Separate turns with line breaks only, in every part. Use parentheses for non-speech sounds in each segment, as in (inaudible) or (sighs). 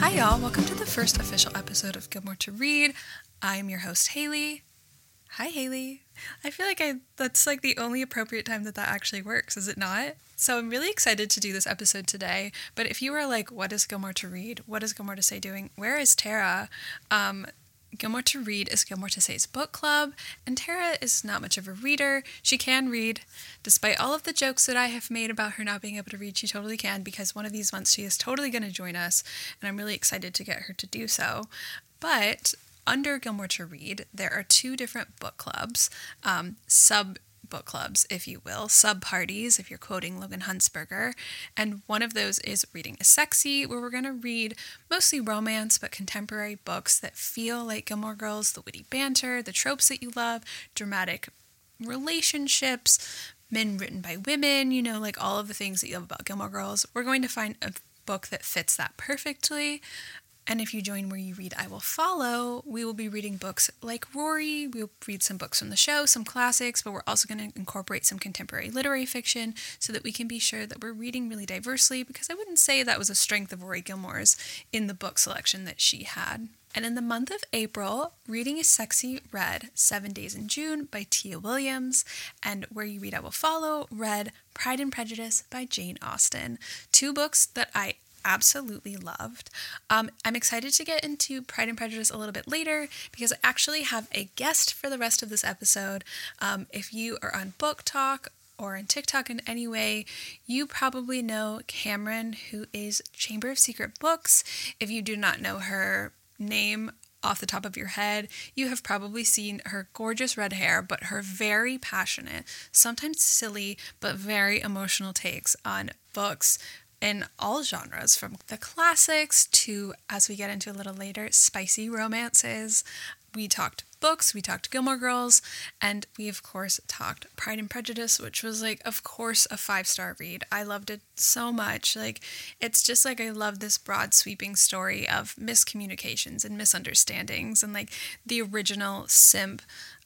Hi, y'all. Welcome to the first official episode of Gilmore to Read. I'm your host, Haley. Hi, Haley. I feel like I that's like the only appropriate time that that actually works, is it not? So I'm really excited to do this episode today. But if you were like, what is Gilmore to Read? What is Gilmore to Say doing? Where is Tara? Um, Gilmore to Read is Gilmore to Say's book club, and Tara is not much of a reader. She can read. Despite all of the jokes that I have made about her not being able to read, she totally can because one of these months she is totally going to join us, and I'm really excited to get her to do so. But under Gilmore to Read, there are two different book clubs, um, sub book clubs, if you will, sub parties, if you're quoting Logan Huntzberger. And one of those is Reading is Sexy, where we're going to read mostly romance but contemporary books that feel like Gilmore Girls, the witty banter, the tropes that you love, dramatic relationships, men written by women, you know, like all of the things that you love about Gilmore Girls. We're going to find a book that fits that perfectly. And if you join where you read, I will follow. We will be reading books like Rory. We'll read some books from the show, some classics, but we're also going to incorporate some contemporary literary fiction so that we can be sure that we're reading really diversely because I wouldn't say that was a strength of Rory Gilmore's in the book selection that she had. And in the month of April, Reading is Sexy read Seven Days in June by Tia Williams, and Where You Read I Will Follow read Pride and Prejudice by Jane Austen. Two books that I absolutely loved. Um, I'm excited to get into Pride and Prejudice a little bit later because I actually have a guest for the rest of this episode. Um, if you are on BookTok or on TikTok in any way, you probably know Cameron, who is Chamber of Secret Books. If you do not know her name, off the top of your head, you have probably seen her gorgeous red hair, but her very passionate, sometimes silly, but very emotional takes on books, in all genres, from the classics to, as we get into a little later, spicy romances. We talked books, we talked Gilmore Girls, and we, of course, talked Pride and Prejudice, which was, like, of course, a five star read. I loved it so much. Like, it's just like I love this broad, sweeping story of miscommunications and misunderstandings, and, like, the original simp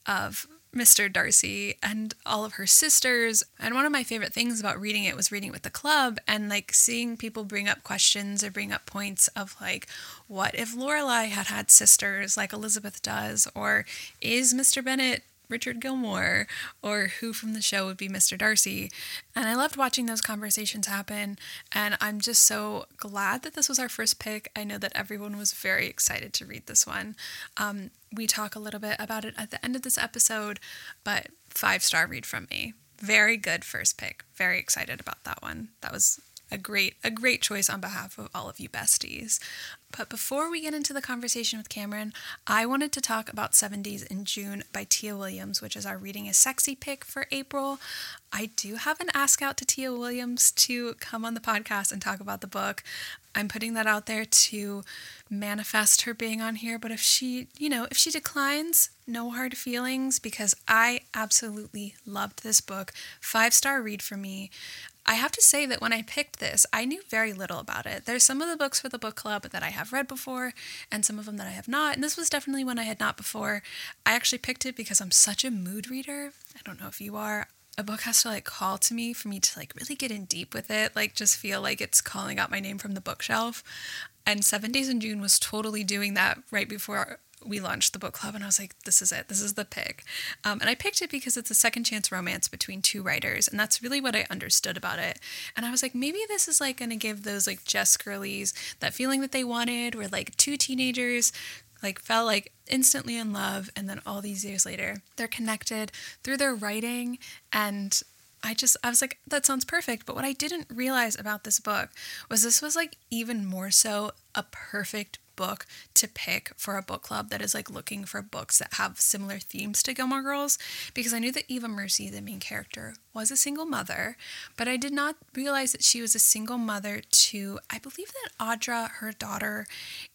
of Mr. Darcy and all of her sisters. And one of my favorite things about reading it was reading it with the club and like seeing people bring up questions or bring up points of like, what if Lorelai had had sisters like Elizabeth does? Or is Mr. Bennet Richard Gilmore or who from the show would be Mr. Darcy. And I loved watching those conversations happen. And I'm just so glad that this was our first pick. I know that everyone was very excited to read this one. Um, we talk a little bit about it at the end of this episode, but five star read from me. Very good first pick. Very excited about that one. That was a great a great choice on behalf of all of you besties. But before we get into the conversation with Cameron, I wanted to talk about 7 Days in June by Tia Williams, which is our Reading is Sexy pick for April. I do have an ask out to Tia Williams to come on the podcast and talk about the book. I'm putting that out there to manifest her being on here, but if she, you know, if she declines, no hard feelings because I absolutely loved this book. Five star read for me. I have to say that when I picked this, I knew very little about it. There's some of the books for the book club that I have read before, and some of them that I have not. And this was definitely one I had not before. I actually picked it because I'm such a mood reader. I don't know if you are. A book has to like call to me for me to like really get in deep with it, like just feel like it's calling out my name from the bookshelf. And Seven Days in June was totally doing that right before we launched the book club and I was like, this is it. This is the pick. Um, and I picked it because it's a second chance romance between two writers. And that's really what I understood about it. And I was like, maybe this is like going to give those like Jess girlies that feeling that they wanted where like two teenagers like fell like instantly in love and then all these years later they're connected through their writing and I just I was like that sounds perfect but what I didn't realize about this book was this was like even more so a perfect book to pick for a book club that is like looking for books that have similar themes to Gilmore Girls because I knew that Eva Mercy, the main character, was a single mother, but I did not realize that she was a single mother to, I believe that Audre, her daughter,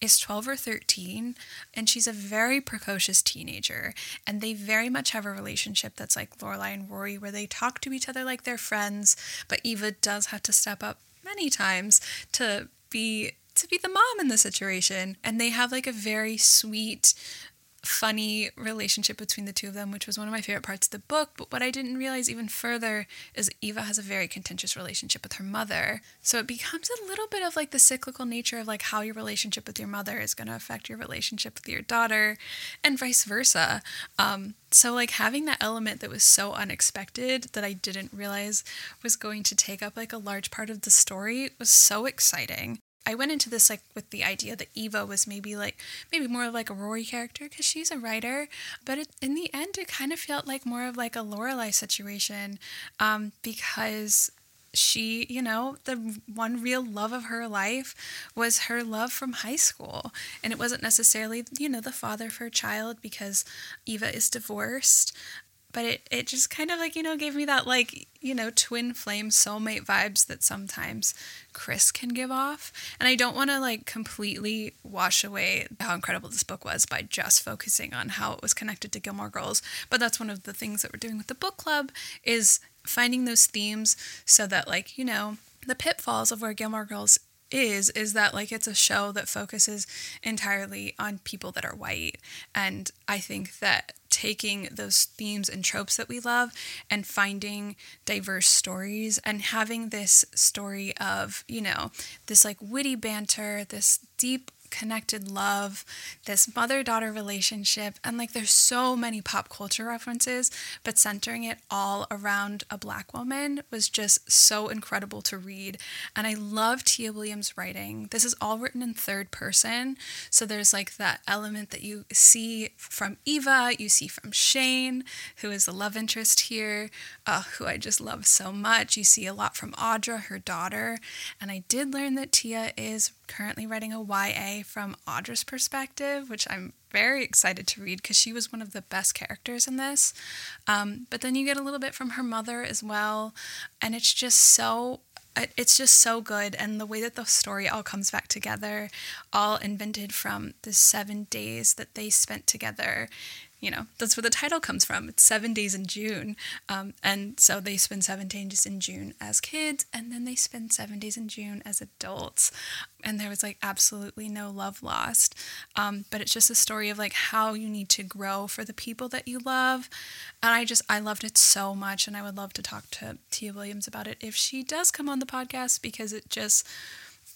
is 12 or 13, and she's a very precocious teenager. And they very much have a relationship that's like Lorelai and Rory, where they talk to each other like they're friends, but Eva does have to step up many times to be to be the mom in the situation and they have like a very sweet funny relationship between the two of them, which was one of my favorite parts of the book. But what I didn't realize even further is Eva has a very contentious relationship with her mother. So it becomes a little bit of like the cyclical nature of like how your relationship with your mother is going to affect your relationship with your daughter and vice versa. Um, so like having that element that was so unexpected that I didn't realize was going to take up like a large part of the story was so exciting. I went into this like with the idea that Eva was maybe like maybe more of like a Rory character because she's a writer, but it, in the end it kind of felt like more of like a Lorelai situation um, because she, you know, the one real love of her life was her love from high school. And it wasn't necessarily, you know, the father for a child because Eva is divorced but it, it just kind of like you know gave me that like you know twin flame soulmate vibes that sometimes chris can give off. And i don't want to like completely wash away how incredible this book was by just focusing on how it was connected to gilmore girls. But that's one of the things that we're doing with the book club is finding those themes so that like you know the pitfalls of where gilmore girls is is that like it's a show that focuses entirely on people that are white. And i think that taking those themes and tropes that we love and finding diverse stories and having this story of you know this like witty banter this deep connected love, this mother daughter relationship, and like there's so many pop culture references, but centering it all around a black woman was just so incredible to read. And I love Tia Williams' writing. This is all written in third person. So there's like that element that you see from Eva, you see from Shane, who is the love interest here, uh, who I just love so much. You see a lot from Audre, her daughter. And I did learn that Tia is currently writing a YA from Audre's perspective, which I'm very excited to read because she was one of the best characters in this. Um, but then you get a little bit from her mother as well, and it's just so it's just so good and the way that the story all comes back together all invented from the seven days that they spent together you know, that's where the title comes from. It's seven days in June. Um, and so they spend seven days in June as kids, and then they spend seven days in June as adults. And there was like absolutely no love lost. Um, but it's just a story of like how you need to grow for the people that you love. And I just, I loved it so much. And I would love to talk to Tia Williams about it if she does come on the podcast because it just,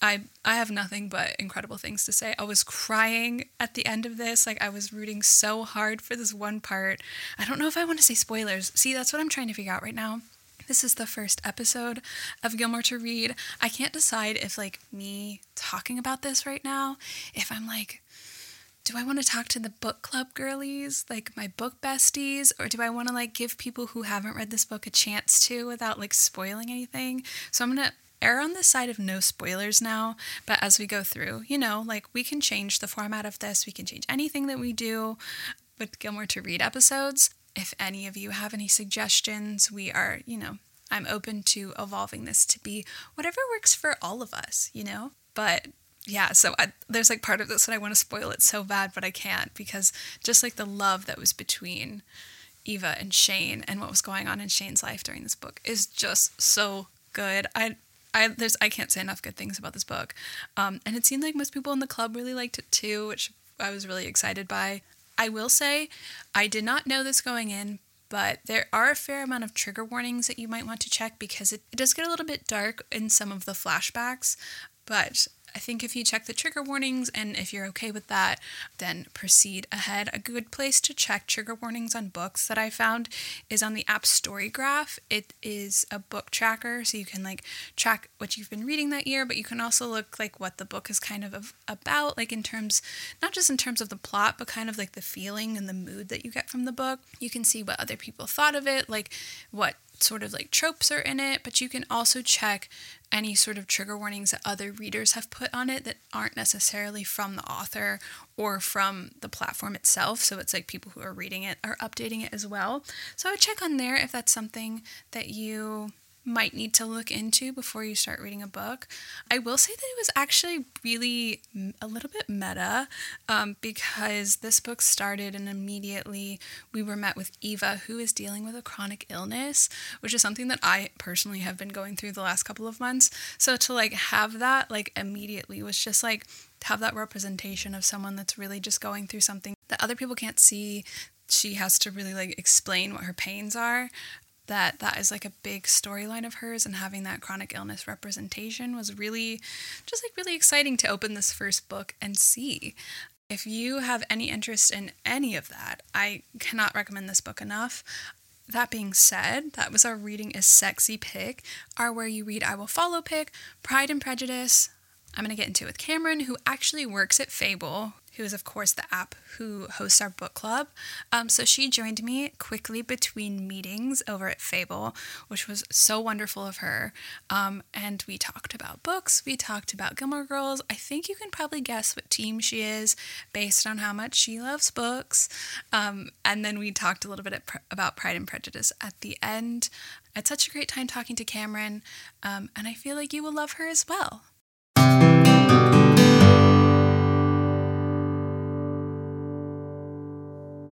I I have nothing but incredible things to say. I was crying at the end of this. Like I was rooting so hard for this one part. I don't know if I want to say spoilers. See, that's what I'm trying to figure out right now. This is the first episode of Gilmore to Read. I can't decide if like me talking about this right now, if I'm like do I want to talk to the book club girlies, like my book besties, or do I want to like give people who haven't read this book a chance to without like spoiling anything? So I'm going to err on the side of no spoilers now, but as we go through, you know, like we can change the format of this, we can change anything that we do with Gilmore to Read episodes. If any of you have any suggestions, we are, you know, I'm open to evolving this to be whatever works for all of us, you know? But yeah, so I, there's like part of this that I want to spoil it so bad, but I can't because just like the love that was between Eva and Shane and what was going on in Shane's life during this book is just so good. I I there's I can't say enough good things about this book, um, and it seemed like most people in the club really liked it too, which I was really excited by. I will say, I did not know this going in, but there are a fair amount of trigger warnings that you might want to check because it, it does get a little bit dark in some of the flashbacks. But I think if you check the trigger warnings and if you're okay with that, then proceed ahead. A good place to check trigger warnings on books that I found is on the app Storygraph. It is a book tracker, so you can like track what you've been reading that year, but you can also look like what the book is kind of about, like in terms, not just in terms of the plot, but kind of like the feeling and the mood that you get from the book. You can see what other people thought of it, like what sort of like tropes are in it, but you can also check any sort of trigger warnings that other readers have put on it that aren't necessarily from the author or from the platform itself. So it's like people who are reading it are updating it as well. So I would check on there if that's something that you might need to look into before you start reading a book. I will say that it was actually really a little bit meta um, because this book started and immediately we were met with Eva, who is dealing with a chronic illness, which is something that I personally have been going through the last couple of months. So to like have that like immediately was just like have that representation of someone that's really just going through something that other people can't see she has to really like explain what her pains are that that is like a big storyline of hers and having that chronic illness representation was really just like really exciting to open this first book and see if you have any interest in any of that i cannot recommend this book enough that being said, that was our reading is sexy pick. Our where you read I will follow pick, Pride and Prejudice. I'm going to get into it with Cameron, who actually works at Fable, who is, of course, the app who hosts our book club. Um, so she joined me quickly between meetings over at Fable, which was so wonderful of her. Um, and we talked about books, we talked about Gilmore Girls. I think you can probably guess what team she is based on how much she loves books. Um, and then we talked a little bit about Pride and Prejudice at the end. I had such a great time talking to Cameron, um, and I feel like you will love her as well.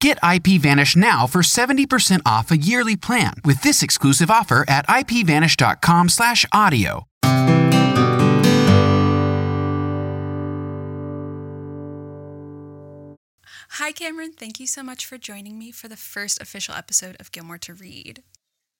Get IPVanish now for 70% off a yearly plan with this exclusive offer at ipvanish.com slash audio.
Hi, Cameron. Thank you so much for joining me for the first official episode of Gilmore to Read.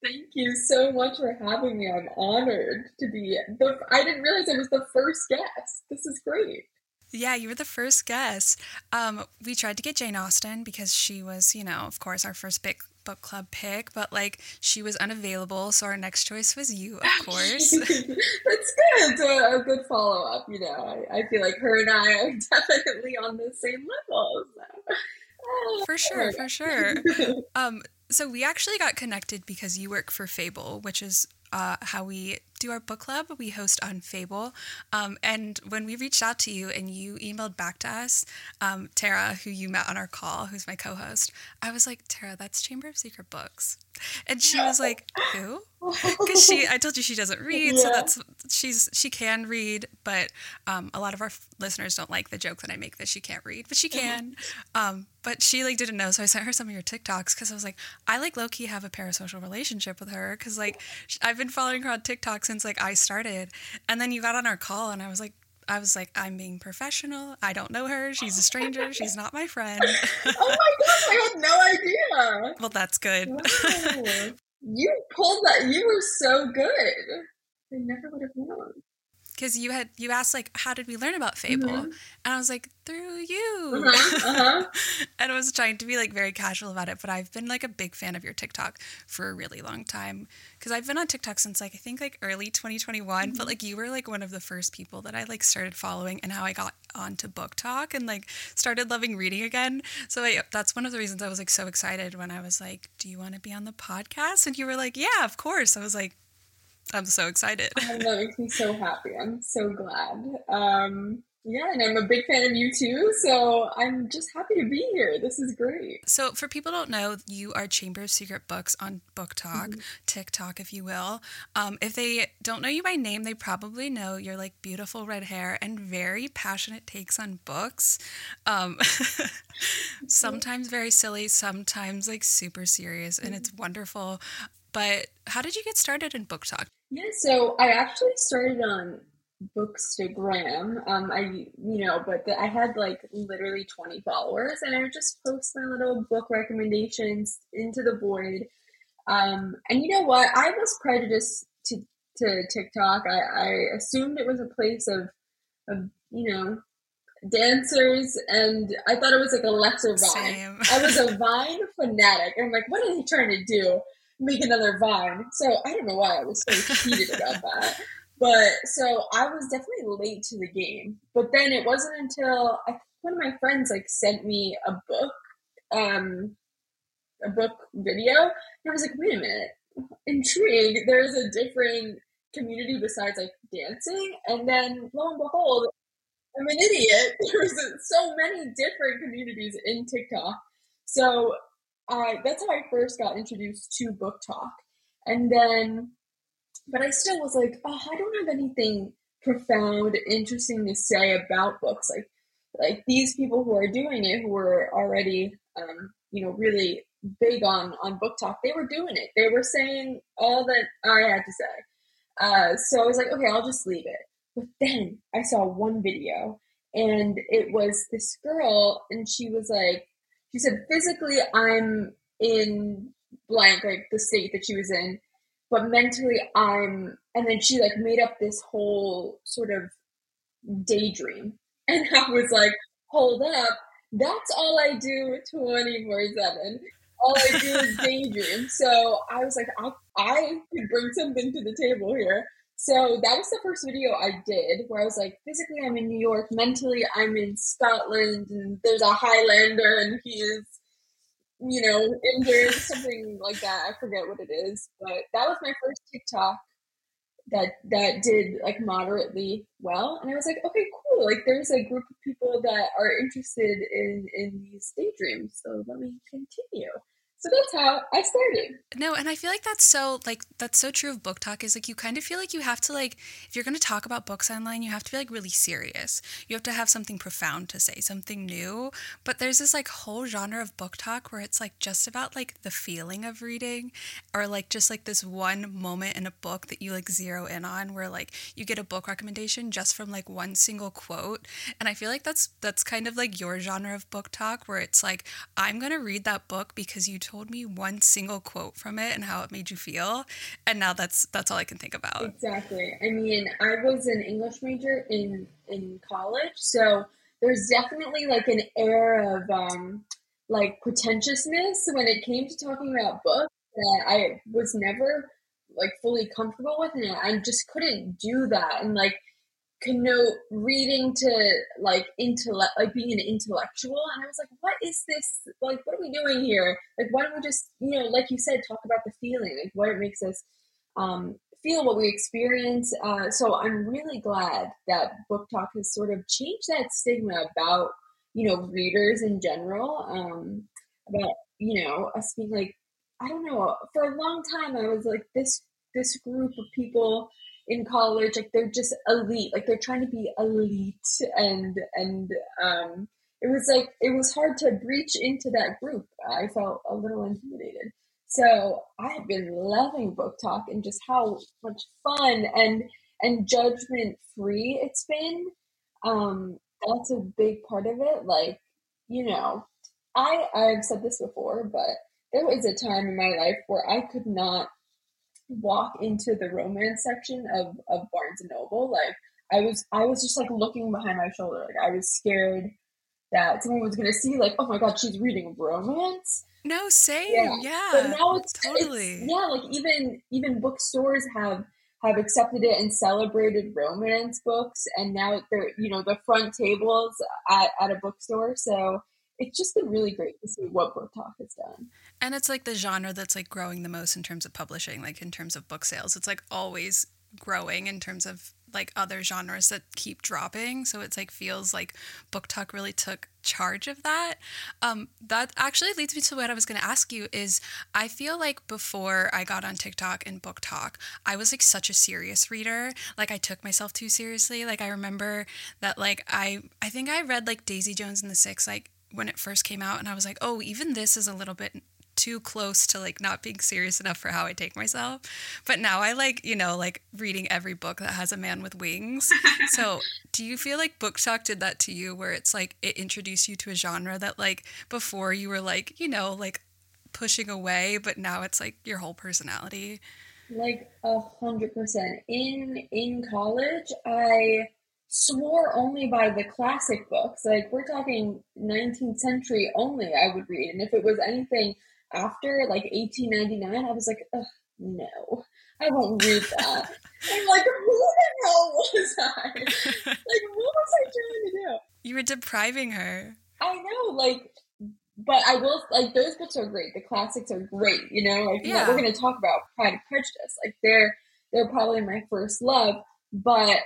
Thank you so much for having me. I'm honored to be the. I didn't realize I was the first guest. This is great.
Yeah, you were the first guest. Um, we tried to get Jane Austen because she was, you know, of course, our first big book club pick, but like she was unavailable, so our next choice was you, of (laughs) course.
That's good. It's a, a good follow up. You know, I, I, feel like her and I are (laughs) definitely on the same level. So.
Oh, for (sighs) sure, for sure. (laughs) Um, so we actually got connected because you work for Fable, which is uh, how we do our book club. We host on Fable. Um, and when we reached out to you and you emailed back to us, um, Tara, who you met on our call, who's my co host, I was like, Tara, that's Chamber of Secret Books. And she was like, who? (laughs) Because she, I told you she doesn't read, yeah. so that's she's she can read, but um, a lot of our listeners don't like the joke that I make that she can't read, but she can. (laughs) Um, but she like didn't know, so I sent her some of your TikToks because I was like, I like low key have a parasocial relationship with her because like I've been following her on TikTok since like I started, and then you got on our call, and I was like, I was like, I'm being professional. I don't know her. She's a stranger. She's not my friend. (laughs)
oh my gosh, I had no idea.
Well, that's good.
Wow. (laughs) You pulled that. You were so good. I never would have known
because you had you asked like how did we learn about fable mm-hmm. and i was like through you
uh-huh, uh-huh. (laughs)
and i was trying to be like very casual about it but i've been like a big fan of your tiktok for a really long time because i've been on tiktok since like i think like early 2021 mm-hmm. but like you were like one of the first people that i like started following and how i got onto BookTok and like started loving reading again so I, that's one of the reasons i was like so excited when i was like do you want to be on the podcast and you were like yeah of course i was like I'm so excited.
that makes me so happy. I'm so glad. Um, yeah, and I'm a big fan of you too, so I'm just happy to be here. This is great.
So, for people don't know, you are Chamber of Secret Books on BookTok, mm-hmm. TikTok, if you will. Um, if they don't know you by name, they probably know your like beautiful red hair and very passionate takes on books. Um, (laughs) sometimes very silly, sometimes like super serious, and mm-hmm. it's wonderful. But how did you get started in BookTok?
Yeah, so I actually started on Bookstagram. Um, I you know, but the, I had like literally twenty followers, and I would just post my little book recommendations into the void. Um, and you know what? I was prejudiced to to TikTok. I, I assumed it was a place of of you know dancers, and I thought it was like a lesser Vine. I was a Vine fanatic. I'm like, what are they trying to do? Make another Vine. So I don't know why I was so heated about (laughs) that. But so I was definitely late to the game. But then it wasn't until I, one of my friends like sent me a book, um, a book video, and I was like, wait a minute, intrigued. There's a different community besides like dancing, and then lo and behold, I'm an idiot. (laughs) There's so many different communities in TikTok. So I that's how I first got introduced to BookTok. and then but I still was like, oh, I don't have anything profound, interesting to say about books. Like, like these people who are doing it, who were already, um, you know, really big on on BookTok, they were doing it. They were saying all that I had to say. Uh, so I was like, okay, I'll just leave it. But then I saw one video, and it was this girl, and she was like, she said, physically, I'm in blank, like the state that she was in but mentally I'm and then she like made up this whole sort of daydream. (laughs) And I was like, hold up, that's all I do 24 7. All I do is (laughs) daydream. So I was like, I, I could bring something to the table here. So that was the first video I did where I was like, physically I'm in New York, mentally I'm in Scotland, and there's a Highlander and he is you know, injured, something like that. I forget what it is, but that was my first TikTok that that did like moderately well, and I was like, okay, cool. Like, there's a group of people that are interested in in these daydreams, so let me continue. So that's how I started.
No, and I feel like that's so like that's so true of BookTok is like you kind of feel like you have to like if you're going to talk about books online, you have to be like really serious. You have to have something profound to say, something new. But there's this like whole genre of BookTok where it's like just about like the feeling of reading or like just like this one moment in a book that you like zero in on where like you get a book recommendation just from like one single quote. And I feel like that's that's kind of like your genre of BookTok where it's like I'm going to read that book because you told me one single quote from it and how it made you feel. And now that's that's all i can think about.
Exactly. I mean i was an english major in in college. So there's definitely like an air of um like pretentiousness when it came to talking about books that i was never like fully comfortable with. And i just couldn't do that. And like connote reading to like intellect like being an intellectual. And i was like what is this like what are we doing here? Like why don't we just you know like you said talk about the feeling like what it makes us um, feel what we experience. Uh, so i'm really glad that BookTok has sort of changed that stigma about you know readers in general um, about you know us being like i don't know for a long time i was like this this group of people in college like they're just elite. Like they're trying to be elite and and um it was like it was hard to breach into that group. I felt a little intimidated. So i've been loving BookTok and just how much fun and and judgment free it's been. Um that's a big part of it. Like you know i i've said this before but there was a time in my life where i could not walk into the romance section of, of Barnes and Noble, like I was I was just like looking behind my shoulder. Like I was scared that someone was gonna see like, oh my god, she's reading romance.
No, same. Yeah. yeah
but now it's totally it's, yeah, like even even bookstores have have accepted it and celebrated romance books and now they're you know the front tables at, at a bookstore. So it's just been really great to see what BookTok has done.
And it's like the genre that's like growing the most in terms of publishing, like in terms of book sales. It's like always growing in terms of like other genres that keep dropping. So it's like feels like BookTok really took charge of that. Um, that actually leads me to what I was going to ask you is I feel like before I got on TikTok and BookTok, I was like such a serious reader. Like I took myself too seriously. Like I remember that like I I think I read like Daisy Jones and the Six like when it first came out and I was like, "Oh, even this is a little bit too close to like not being serious enough for how I take myself." But now I like, you know, like reading every book that has a man with wings. (laughs) so, do you feel like BookTok did that to you where it's like it introduced you to a genre that like before you were like, you know, like pushing away, but now it's like your whole personality?
Like a hundred percent. In in college, I swore only by the classic books. Like we're talking 19th century only, I would read. And if it was anything after like 1899, I was like, no, I won't read that. (laughs) I'm like, who the hell was I? (laughs) Like, what was I trying to do?
You were depriving her.
I know, like, but I will like those books are great. The classics are great. You know, like yeah. we're going to talk about Pride and Prejudice. Like they're they're probably my first love. But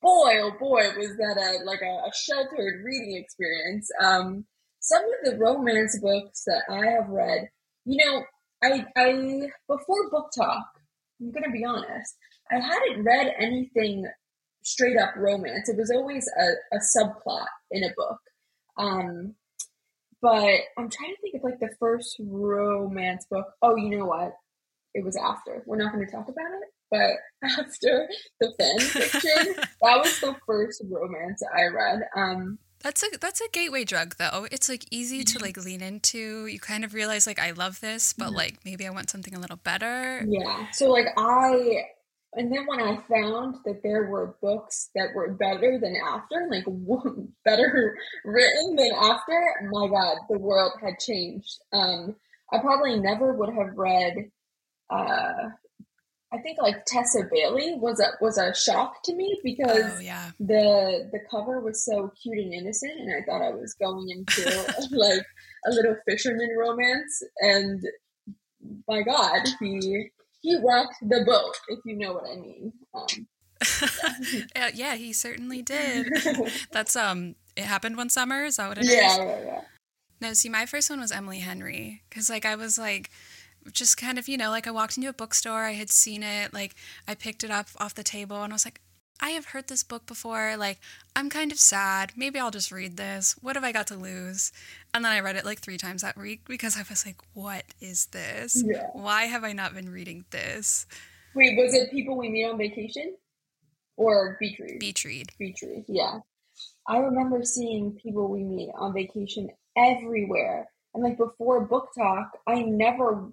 boy, oh boy, was that a like a, a sheltered reading experience. Um, some of the romance books that I have read, you know, I I before BookTok, I'm gonna be honest, I hadn't read anything straight up romance. It was always a, a subplot in a book. Um, but I'm trying to think of like the first romance book. Oh, you know what? It was after. We're not going to talk about it but (laughs) after the fan fiction, (laughs) that was the first romance I read. Um,
that's a that's a gateway drug though. It's like easy to like lean into. You kind of realize like I love this, but mm-hmm. like maybe I want something a little better.
Yeah. So like I and then when I found that there were books that were better than after, like (laughs) better written than after, my God, the world had changed. Um, I probably never would have read uh, I think like Tessa Bailey was a was a shock to me because oh, yeah. the the cover was so cute and innocent, and I thought I was going into (laughs) (laughs) like a little fisherman romance, and my God, he he rocked the boat, if you know what I mean. Um, (laughs)
yeah. yeah, he certainly did. That's um, it happened one summer. Is that what it
yeah,
is?
yeah, yeah.
No, see, my first one was Emily Henry because like I was like just kind of, you know, like I walked into a bookstore, I had seen it, like I picked it up off the table and I was like, I have heard this book before. Like, I'm kind of sad. Maybe I'll just read this. What have I got to lose? And then I read it like three times that week because I was like, what is this? Yeah. Why have I not been reading this?
Wait, was it People We Meet on Vacation? Or Beach Read?
Beach Read.
Beach Read, yeah. I remember seeing People We Meet on Vacation everywhere. And like before BookTok, I never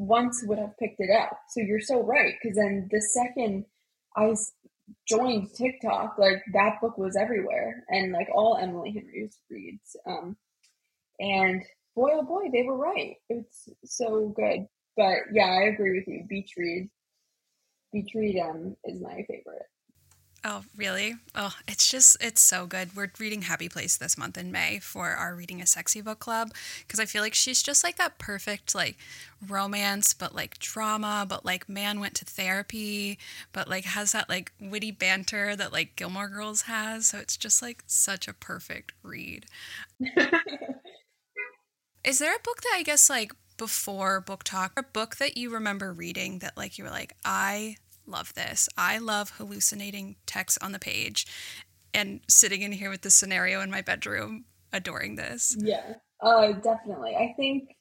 once would have picked it up. So you're so right. Because then the second I joined TikTok, like that book was everywhere, and like all Emily Henry's reads. Um, and boy, oh boy, they were right. It's so good. But yeah, I agree with you. Beach read, beach read, um, is my favorite.
Oh, really? Oh, it's just, it's so good. We're reading Happy Place this month in May for our Reading a Sexy book club because I feel like she's just like that perfect, like, romance, but like drama, but like man went to therapy, but like has that like witty banter that like Gilmore Girls has. So it's just like such a perfect read. Is there a book that I guess like before BookTok, a book that you remember reading that like you were like, I love this. I love hallucinating text on the page and sitting in here with the scenario in my bedroom, adoring this.
Yeah, uh, definitely. I think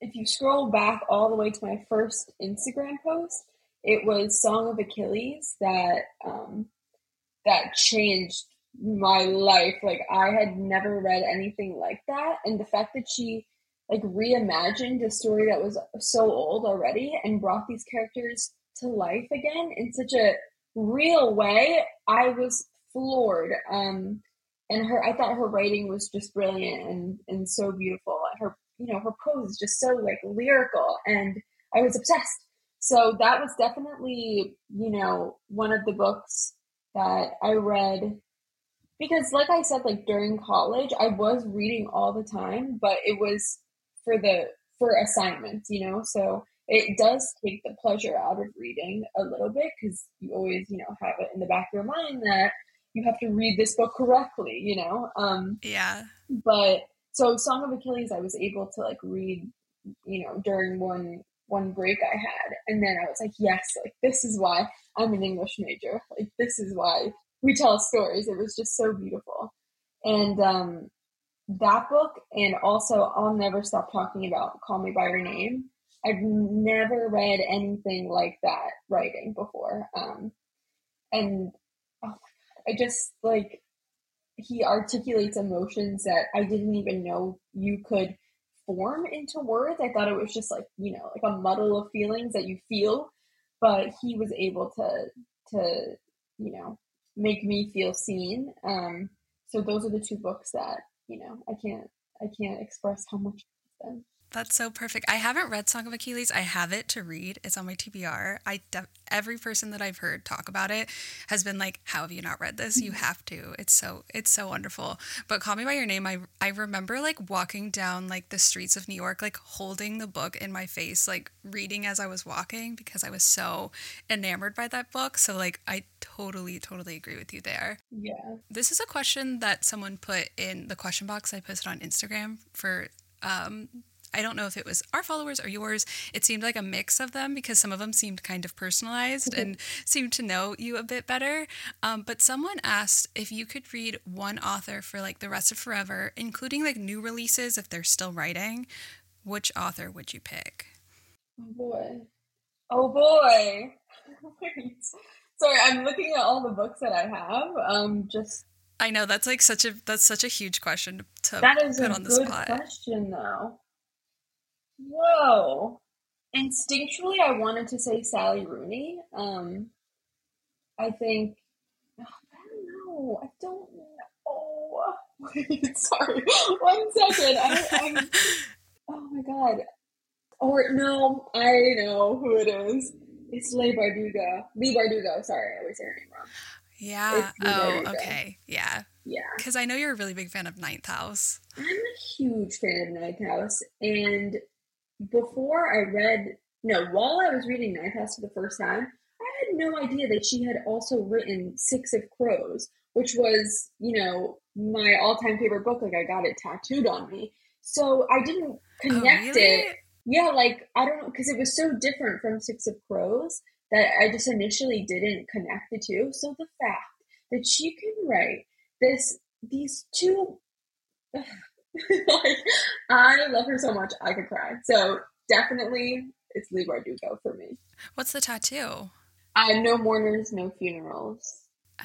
if you scroll back all the way to my first Instagram post, it was Song of Achilles that um, that changed my life. Like I had never read anything like that, and the fact that she like reimagined a story that was so old already and brought these characters to life again in such a real way, I was floored. Um, and her, I thought her writing was just brilliant and, and so beautiful. Her, you know, her prose is just so like lyrical and I was obsessed. So that was definitely, you know, one of the books that I read because like I said, like during college, I was reading all the time, but it was for the, for assignments, you know? So it does take the pleasure out of reading a little bit because you always, you know, have it in the back of your mind that you have to read this book correctly, you know? Um,
yeah.
But so Song of Achilles, I was able to like read, you know, during one one break I had, and then I was like, yes, like this is why I'm an English major. Like this is why we tell stories. It was just so beautiful, and um, that book, and also I'll never stop talking about Call Me by Your Name I've never read anything like that writing before. Um, and oh I just like he articulates emotions that I didn't even know you could form into words. I thought it was just like, you know, like a muddle of feelings that you feel, but he was able to to, you know, make me feel seen. Um, so those are the two books that you know I can't I can't express how much them.
That's so perfect. I haven't read Song of Achilles. I have it to read. It's on my TBR. I def- every person that I've heard talk about it has been like, "How have you not read this? You have to. It's so it's so wonderful." But Call Me by Your Name, I I remember like walking down like the streets of New York like holding the book in my face, like reading as I was walking because I was so enamored by that book. So like I totally totally agree with you there.
Yeah.
This is a question that someone put in the question box I posted on Instagram for um I don't know if it was our followers or yours. It seemed like a mix of them because some of them seemed kind of personalized and seemed to know you a bit better. Um, but someone asked if you could read one author for like the rest of forever, including like new releases if they're still writing. Which author would you pick?
Oh boy. Oh boy. (laughs) Sorry, I'm looking at all the books that I have. Um, just
I know that's like such a that's such a huge question to
that is
put
a
on the
good
spot.
question, though. Whoa. Instinctually, I wanted to say Sally Rooney. Um, I think. I don't know. I don't know. (laughs) Wait, sorry. One second. I, (laughs) oh my god. Or no, I know who it is. It's Leigh Bardugo. Lee Bardugo. Sorry, I always say her name wrong.
Yeah. Oh,
you go.
okay. Yeah.
Yeah.
Because I know you're a really big fan of Ninth House.
I'm a huge fan of Ninth House, and before I read, no, while I was reading Ninth House for the first time, I had no idea that she had also written Six of Crows, which was, you know, my all-time favorite book. Like I got it tattooed on me, so I didn't oh, connect
oh, really?
it. Yeah, like I don't know, because it was so different from Six of Crows that I just initially didn't connect the two. So the fact that she can write this, these two (laughs) like, I love her so much, I could cry. So definitely, it's Lee Bardugo for me.
What's the tattoo?
I no mourners, no funerals.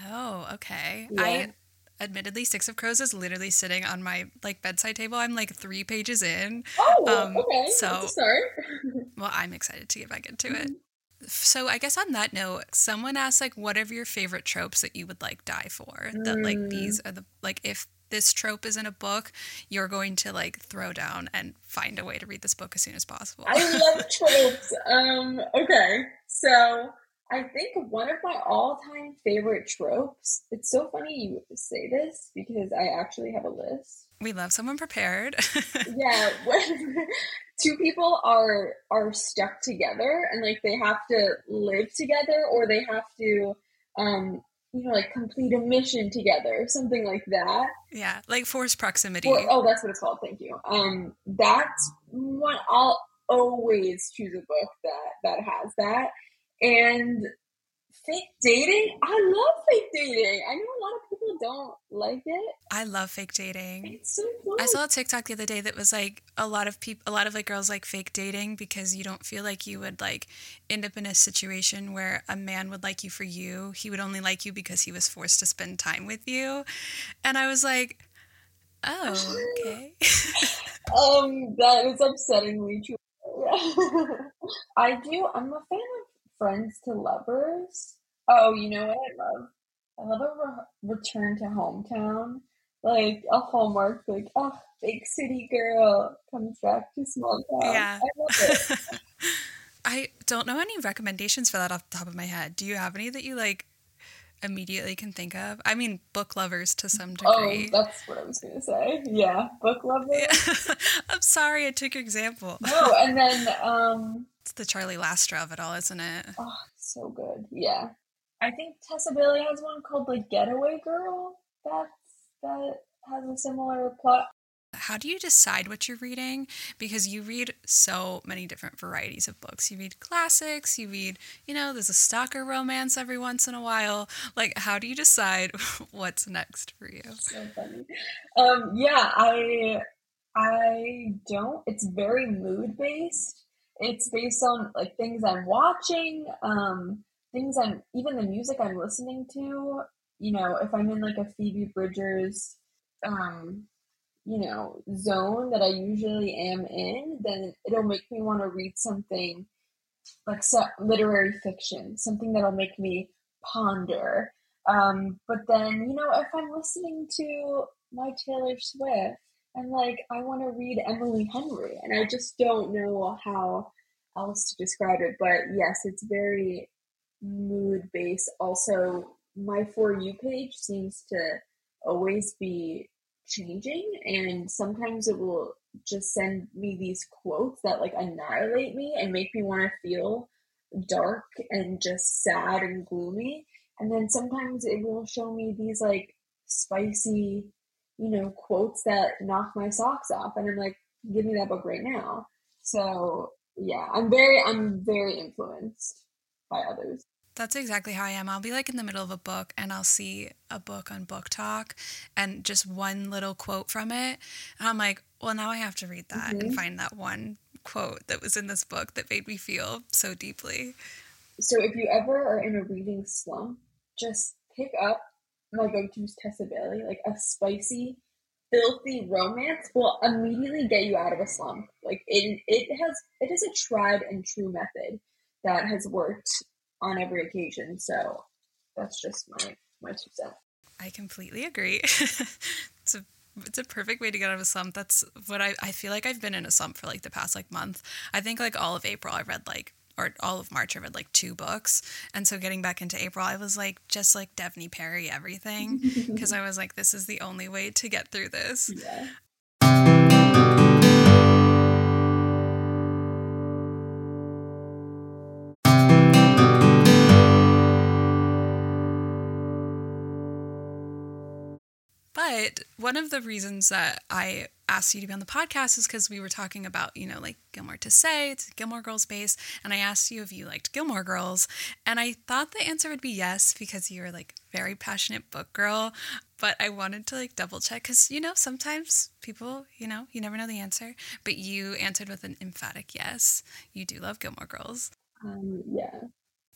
Oh, okay.
Yeah.
I admittedly Six of Crows is literally sitting on my like bedside table. I'm like three pages in.
Oh,
Um,
okay.
so-
start. (laughs)
Well, I'm excited to get back into it.
Mm-hmm.
So I guess on that note, someone asked like what are your favorite tropes that you would like die for? That like
Mm.
these are the like if this trope is in a book, you're going to like throw down and find a way to read this book as soon as possible.
I love (laughs) tropes. Um, okay, so I think one of my all-time favorite tropes. It's so funny you say this because I actually have a list.
we love someone prepared. (laughs)
yeah when two people are are stuck together and like they have to live together or they have to um you know like complete a mission together something like that.
Yeah, like forced proximity.
oh that's what it's called thank you. Um that's one i'll always choose a book that that has that. And fake dating? I love fake dating. I know a lot of people don't like it
I love fake dating.
it's so fun
I saw a TikTok the other day that was like a lot of people, a lot of like girls like fake dating because you don't feel like you would like end up in a situation where a man would like you for you. He would only like you because he was forced to spend time with you. And I was like, oh, okay. (laughs)
Um, that is upsettingly true. (laughs) I do. I'm a fan of Friends to Lovers. Oh, you know what I love? I love a re- return to hometown, like a Hallmark, like oh, big city girl comes back to small town.
Yeah.
I love it. (laughs)
I don't know any recommendations for that off the top of my head. Do you have any that you like immediately can think of? I mean, book lovers to some degree.
Oh, that's what I was gonna say. Yeah, book lovers. (laughs)
I'm sorry I took your example.
No, and then (laughs) um,
It's the Charlie Lastra of it all, isn't it?
Oh, so good. Yeah. I think Tessa Bailey has one called like Getaway Girl. That's that has a similar plot.
How do you decide what you're reading? Because you read so many different varieties of books. You read classics, you read, you know, there's a stalker romance every once in a while. Like, how do you decide (laughs) what's next for you?
So funny. Um, yeah, I I don't. It's very mood based. It's based on like things I'm watching, um, things I'm even the music I'm listening to. You know, if I'm in like a Phoebe Bridgers, um, you know, zone that I usually am in, then it'll make me want to read something like literary fiction, something that'll make me ponder. Um, but then, you know, if I'm listening to my Taylor Swift and like I want to read Emily Henry, and I just don't know how else to describe it. But yes, it's very mood based. Also, my For You page seems to always be changing, and sometimes it will just send me these quotes that like annihilate me and make me want to feel dark and just sad and gloomy. And then sometimes it will show me these like spicy, you know, quotes that knock my socks off. And I'm like, give me that book right now. So yeah, I'm very, I'm very influenced by others.
That's exactly how I am. I'll be like in the middle of a book and I'll see a book on BookTok and just one little quote from it. And I'm like, well, now I have to read that mm-hmm. and find that one quote that was in this book that made me feel so deeply.
So if you ever are in a reading slump, just pick up my go-to is Tessa Bailey, like a spicy, filthy romance will immediately get you out of a slump. Like it, it has, it is a tried and true method that has worked on every occasion. So that's just my my two cents.
I completely agree. (laughs) it's a it's a perfect way to get out of a slump. That's what I, I feel like I've been in a slump for like the past like month. I think like all of April I read like or all of March I read like two books. And so getting back into April I was like just like Devney Perry everything (laughs) because I was like this is the only way to get through this. Yeah. But one of the reasons that I asked you to be on the podcast is because we were talking about, you know, like Gilmore to say, it's Gilmore Girls base. And I asked you if you liked Gilmore Girls. And I thought the answer would be yes, because you're like very passionate book girl. But I wanted to like double check because, you know, sometimes people, you know, you never know the answer. But you answered with an emphatic yes. You do love Gilmore Girls.
Um, yeah.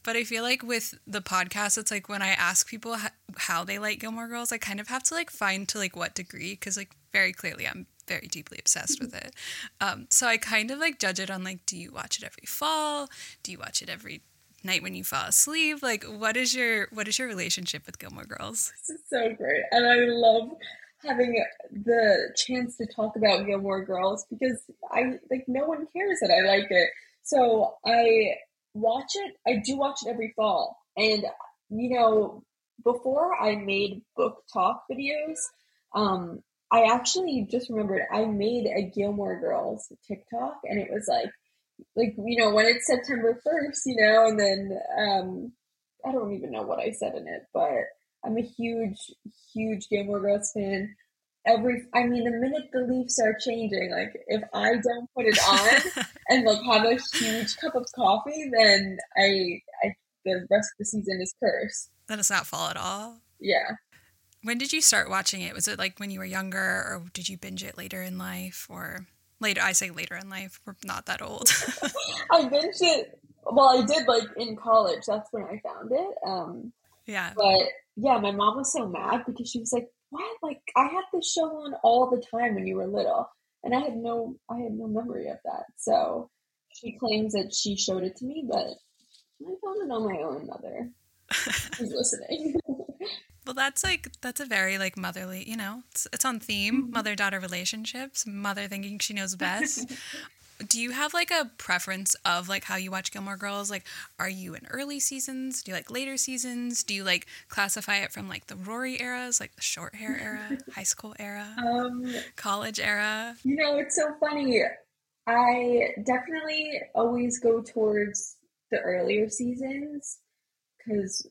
But I feel like with the podcast, it's like when I ask people how they like Gilmore Girls, I kind of have to like find to like what degree because like very clearly I'm very deeply obsessed with it. Um, so I kind of like judge it on like, do you watch it every fall? Do you watch it every night when you fall asleep? Like, what is your what is your relationship with Gilmore Girls?
So great, and I love having the chance to talk about Gilmore Girls because I like no one cares that I like it. So I watch it. I do watch it every fall. And, you know, before I made book talk videos, um, I actually just remembered I made a Gilmore Girls TikTok and it was like, like, you know, when it's September 1st, you know, and then, um, I don't even know what I said in it, but I'm a huge, huge Gilmore Girls fan every i mean the minute the leaves are changing like if i don't put it on (laughs) and like have a huge cup of coffee then i i the rest of the season is cursed.
Then it's not fall at all?
Yeah.
When did you start watching it? Was it like when you were younger or did you binge it later in life or later i say later in life we're not that old. (laughs) (laughs)
I binged it well i did like in college that's when i found it um
yeah.
but yeah my mom was so mad because she was like what? Like I had this show on all the time when you were little, and I had no, I had no memory of that. So she claims that she showed it to me, but I found it on my own. Mother (laughs) who's listening. (laughs)
well, that's like that's a very like motherly, you know. It's, it's on theme, mm-hmm. mother daughter relationships, mother thinking she knows best (laughs) do you have like a preference of like how you watch Gilmore Girls? Like, are you in early seasons? Do you like later seasons? Do you like classify it from like the Rory eras, like the short hair era, (laughs) high school era, um, college era?
You know, it's so funny. I definitely always go towards the earlier seasons because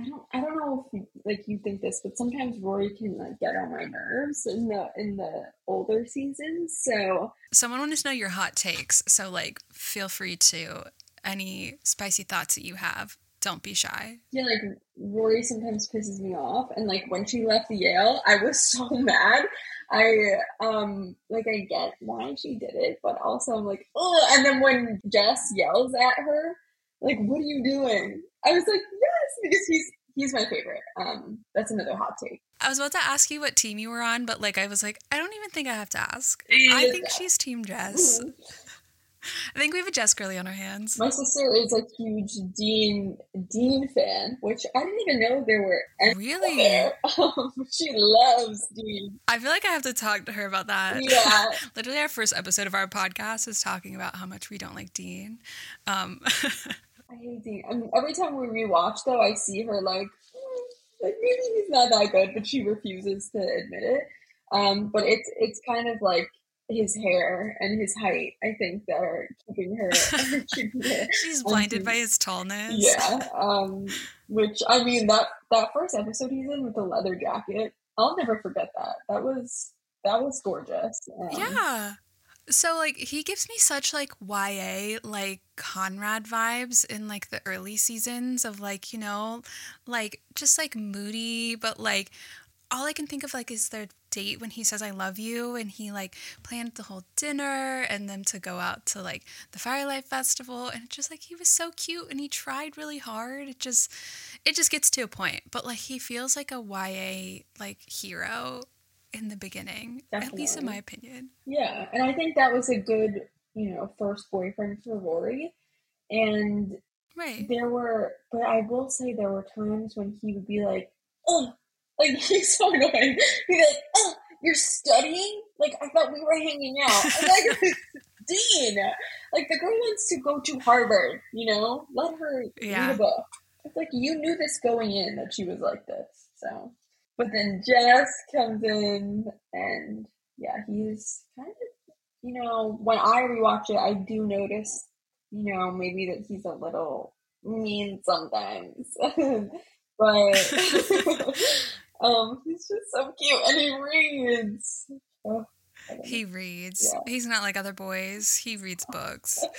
I don't I don't know if like you think this, but sometimes Rory can like get on my nerves in the in the older seasons. So
someone wants to know your hot takes. So like feel free to any spicy thoughts that you have. Don't be shy.
Yeah, like Rory sometimes pisses me off and like when she left Yale, I was (laughs) so mad. I um like I get why she did it, but also I'm like, oh and then when Jess yells at her, like, what are you doing? I was like, yes, because he's he's my favorite. Um, that's another hot take.
I was about to ask you what team you were on, but like I was like, I don't even think I have to ask. (laughs) Yeah. I think she's Team Jess. (laughs) I think we have a Jess girly on our hands.
My sister is a huge Dean Dean fan, which I didn't even know there were. any
Really?
there. (laughs) Um, she loves Dean.
I feel like I have to talk to her about that.
Yeah.
Literally, our first episode of our podcast is talking about how much we don't like Dean. Um,
I hate. I mean, every time we rewatch, though, I see her like, "Hmm, like maybe he's not that good, but she refuses to admit it. Um, but it's it's kind of like his hair and his height. I think that are keeping her (laughs) (laughs) keeping her.
she's blinded by his tallness.
Yeah. Um, which I mean that that first episode he's in with the leather jacket, I'll never forget that. That was that was gorgeous. Um,
Yeah. So like he gives me such like YA like Conrad vibes in like the early seasons of like, you know, like just like moody, but like all I can think of like is their date when he says I love you and he like planned the whole dinner and them to go out to like the Firelight Festival and it's just like he was so cute and he tried really hard. It just it just gets to a point. But like he feels like a YA like hero in the beginning. At least in my opinion.
Yeah, and I think that was a good, you know, first boyfriend for Rory. And
Right.
there were, but I will say there were times when he would be like, oh, like (laughs) he's so annoying. He'd be like, oh, you're studying? Like I thought we were hanging out." Like, (laughs) Dean, like the girl wants to go to Harvard. You know, let her
Yeah.
read a book. It's like you knew this going in that she was like this. So, but then Jess comes in, and yeah, he's kind of, you know, when I rewatch it, I do notice you know, maybe that he's a little mean sometimes. (laughs) but (laughs) um he's just so cute and he reads. Oh,
He reads.
Yeah.
He's not like other boys. He reads books. (laughs)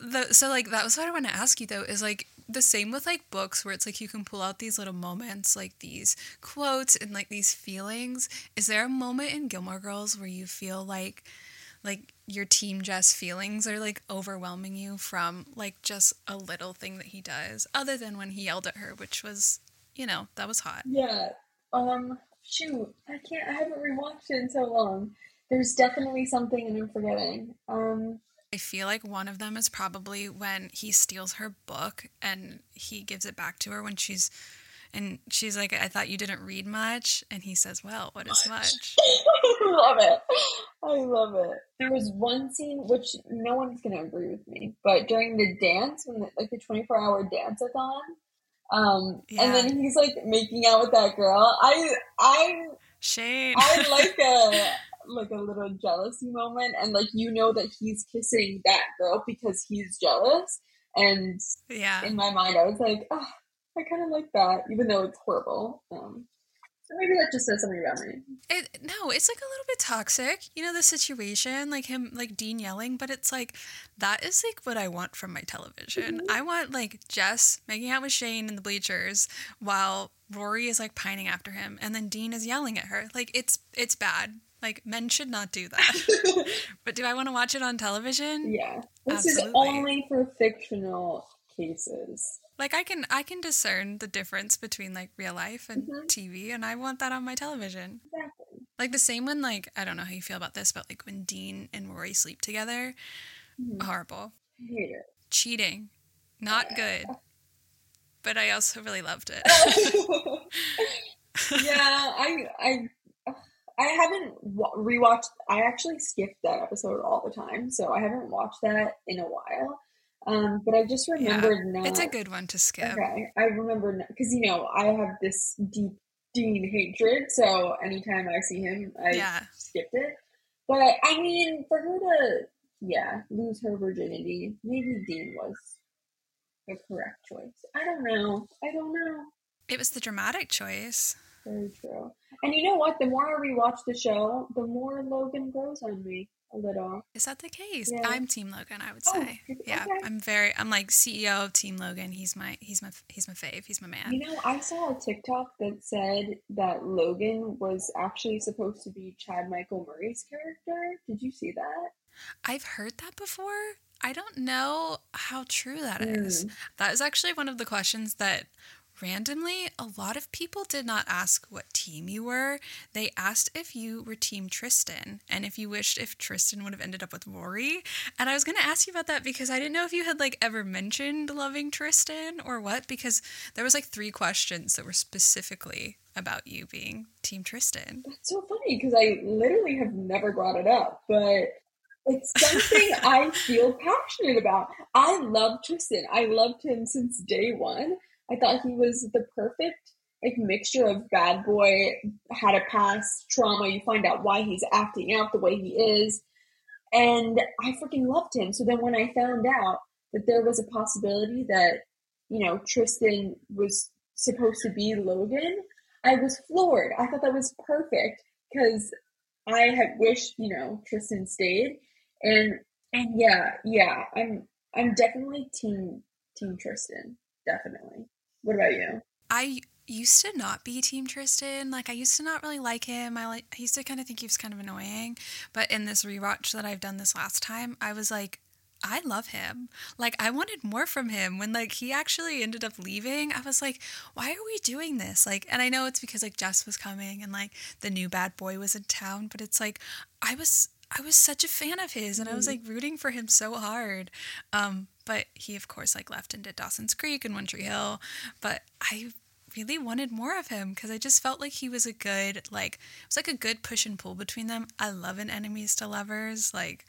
The, so like that was what I want to ask you though is like the same with like books where it's like you can pull out these little moments like these quotes and like these feelings. Is there a moment in Gilmore Girls where you feel like like your team Jess feelings are like overwhelming you from like just a little thing that he does other than when he yelled at her which was you know that was hot.
Yeah. Um shoot, I can't I haven't rewatched it in so long. There's definitely something and I'm forgetting. Um
I feel like one of them is probably when he steals her book and he gives it back to her when she's and she's like, I thought you didn't read much. And he says, Well, what is much? (laughs)
I love it. I love it. There was one scene which no one's gonna agree with me, but during the dance, when the, like the twenty four hour dance-a-thon, um,
Yeah.
and then he's like making out with that girl. I I
Shane.
I like (laughs) a like a little jealousy moment, and like you know that he's kissing that girl because he's jealous, and
yeah.
in my mind I was like, oh, I kind of like that, even though it's horrible. Um, so maybe that just says something about me.
It, no, it's like a little bit toxic. You know, the situation, like him, like Dean yelling, but it's like, that is like what I want from my television. I want like Jess making out with Shane in the bleachers while Rory is like pining after him and then Dean is yelling at her. Like, it's, it's bad. Like, men should not do that. (laughs) but do I want to watch it on television?
Yeah. This
Absolutely.
is only for fictional cases.
Like I can I can discern the difference between like real life and
Mhm.
TV and I want that on my television.
Exactly.
Like the same when like I don't know how you feel about this, but like when Dean and Rory sleep together,
Mhm.
horrible.
I hate it.
Cheating. Not good. But I also really loved it. (laughs) (laughs)
yeah, I I I haven't wa- rewatched. I actually skipped that episode all the time, so I haven't watched that in a while. Um, but I just
Yeah,
remembered now.
It's a good one to skip.
Okay, I remember because you know I have this deep Dean hatred, so anytime I see him, I
Yeah.
skipped it. But I mean, for her to yeah lose her virginity, maybe Dean was the correct choice. I don't know. I don't know.
It was the dramatic choice.
Very true. And you know what? The more I rewatch the show, the more Logan grows on me a little.
Is that the case?
Yeah.
I'm Team Logan, I would
Oh,
say.
okay.
Yeah. I'm very I'm like CEO of Team Logan. He's my he's my he's my fave. He's my man.
You know, I saw a TikTok that said that Logan was actually supposed to be Chad Michael Murray's character. Did you see that?
I've heard that before. I don't know how true that is.
Mm.
That is actually one of the questions that randomly, a lot of people did not ask what team you were. They asked if you were Team Tristan and if you wished if Tristan would have ended up with Rory. And I was going to ask you about that because I didn't know if you had like ever mentioned loving Tristan or what because there was like three questions that were specifically about you being Team Tristan.
That's so funny because I literally have never brought it up, but it's (laughs) something I feel passionate about. I love Tristan. I loved him since day one. I thought he was the perfect like mixture of bad boy, had a past trauma. You find out why he's acting out the way he is, and I freaking loved him. So then when I found out that there was a possibility that you know Tristan was supposed to be Logan, I was floored. I thought that was perfect because I had wished you know Tristan stayed, and and yeah, yeah, I'm I'm definitely team team Tristan, definitely. What about you?
I used to not be Team Tristan. Like I used to not really like him. I like I used to kind of think he was kind of annoying. But in this rewatch that I've done this last time, I was like, I love him. Like I wanted more from him. When like he actually ended up leaving, I was like, why are we doing this? Like and I know it's because like Jess was coming and like the new bad boy was in town, but it's like I was I was such a fan of his and I was mm-hmm. like rooting for him so hard. Um, but he of course like left and did Dawson's Creek and One Tree Hill. But I really wanted more of him because I just felt like he was a good like it was like a good push and pull between them. I love an enemies to lovers. Like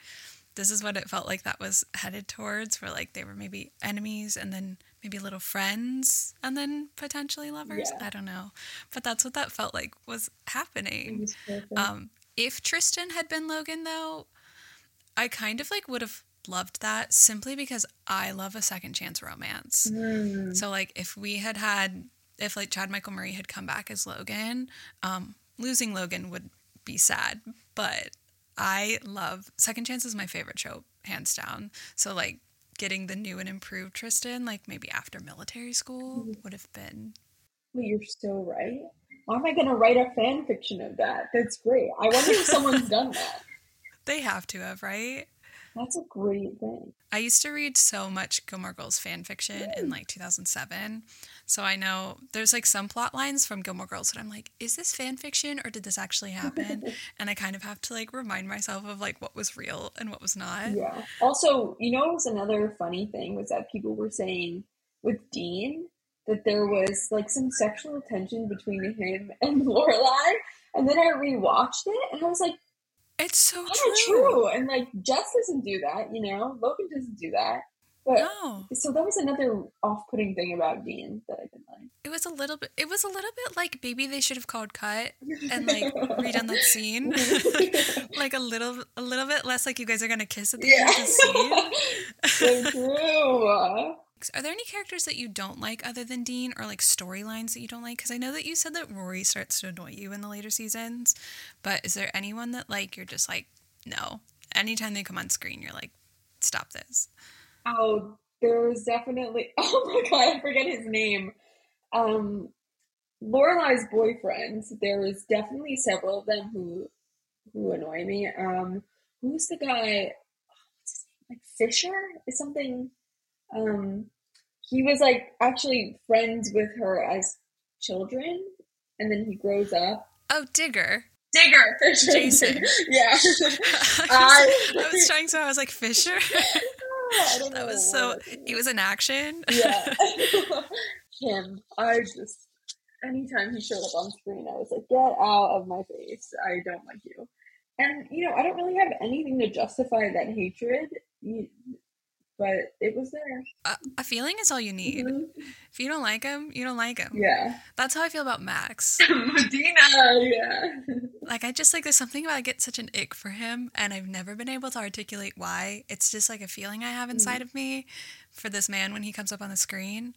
this is what it felt like that was headed towards where like they were maybe enemies and then maybe little friends and then potentially lovers. Yeah. I don't know. But that's what that felt like was happening. Um if Tristan had been Logan, though, I kind of like would have loved that simply because I love a second chance romance. Mm. So like if we had had if like Chad Michael Murray had come back as Logan, um, losing Logan would be sad, but I love Second Chance is my favorite show, hands down. So like getting the new and improved Tristan, like maybe after military school, mm. would have been.
Well, you're so right. Why am I going to write a fan fiction of that? That's great. I wonder if someone's done that. (laughs)
They have to have, right?
That's a great thing.
I used to read so much Gilmore Girls fan fiction in like 2007. So I know there's like some plot lines from Gilmore Girls that I'm like, is this fan fiction or did this actually happen? (laughs) and I kind of have to like remind myself of like what was real and what was not.
Yeah. Also, you know, it was another funny thing was that people were saying with Dean, that there was like some sexual tension between him and (laughs) Lorelai, and then I rewatched it and I was like,
"It's so
true. true." And like Jess doesn't do that, you know. Logan doesn't do that. But, no. So that was another off-putting thing about Dean that I didn't like.
It was a little bit. It was a little bit like maybe they should have called cut and (laughs) like redone that scene, (laughs) like a little, a little bit less like you guys are gonna kiss at the yeah. end of the (laughs) scene. so true. Are there any characters that you don't like other than Dean or like storylines that you don't like? Because I know that you said that Rory starts to annoy you in the later seasons, but is there anyone that like you're just like, no? Anytime they come on screen, you're like, stop this.
Oh, there's definitely, (laughs) oh my God, I forget his name. Um, Lorelai's boyfriend, there was definitely several of them who who annoy me. Um, who's the guy? Like Fisher is something um, he was like actually friends with her as children, and then he grows up.
Oh, Digger.
Digger,
Fisher. Jason. (laughs)
yeah. (laughs) (laughs)
I, was, I was trying so I was like Fisher. that was so. He was in action.
yeah. Him. I just anytime he showed up on screen, I was like, "Get out of my face! I don't like you." And you know, I don't really have anything to justify that hatred but it was there.
A, a feeling is all you need. Mm-hmm. If you don't like him, you don't like him.
Yeah.
That's how I feel about Max. (laughs)
Medina, yeah.
like I just like there's something about I get such an ick for him and I've never been able to articulate why. It's just like a feeling I have inside mm-hmm. of me for this man when he comes up on the screen.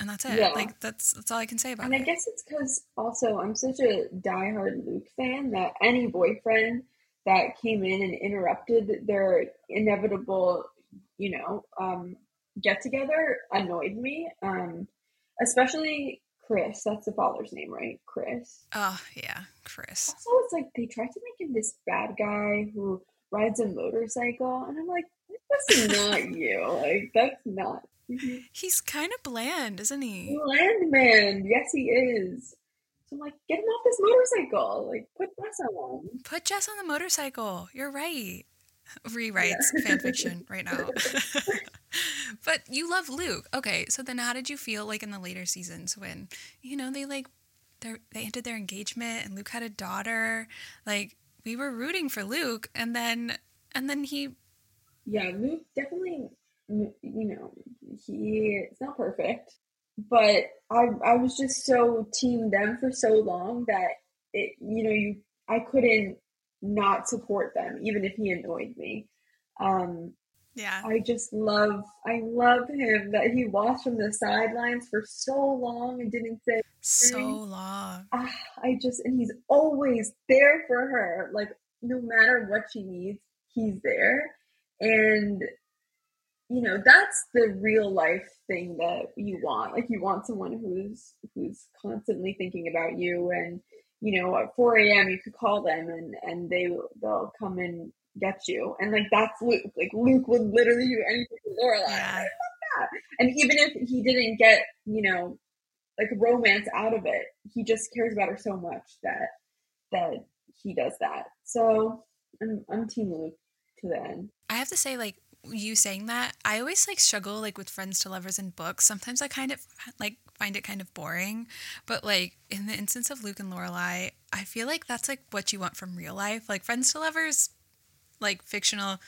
And that's it. Yeah. Like that's that's all I can say about
and
it.
And I guess it's because also I'm such a diehard Luke fan that any boyfriend that came in and interrupted their inevitable you know, um, get together annoyed me. Um, especially Chris. That's the father's name, right? Chris.
Oh yeah, Chris.
Also, it's like they tried to make him this bad guy who rides a motorcycle, and I'm like, this is (laughs) not you. Like that's not.
He's kind of bland, isn't he?
Bland man. Yes, he is. So I'm like, get him off this motorcycle. Like, put Jess on.
Put Jess on the motorcycle. You're right. Rewrites yeah. fan fiction (laughs) right now. (laughs) but you love Luke. Okay, so then how did you feel like in the later seasons when, you know, they like they ended their engagement and Luke had a daughter? Like we were rooting for Luke and then and then he
Yeah, Luke definitely you know, he it's not perfect, but I I was just so team them for so long that it you know, you I couldn't not support them, even if he annoyed me. Um,
yeah,
I just love, I love him that he watched from the sidelines for so long and didn't say
so long.
Ah, I just, and he's always there for her. Like no matter what she needs, he's there, and you know that's the real life thing that you want. Like you want someone who's who's constantly thinking about you and you know, at 4 a.m. you could call them and and they they'll come and get you. And like that's Luke. Like Luke would literally do anything for Lorelai. Yeah. And even if he didn't get, you know, like romance out of it, he just cares about her so much that that he does that. So I'm I'm team Luke to the end.
I have to say, like you saying that, I always like struggle like with friends to lovers in books. Sometimes I kind of like find it kind of boring. But like in the instance of Luke and Lorelai, I feel like that's like what you want from real life. Like friends to lovers, like fictional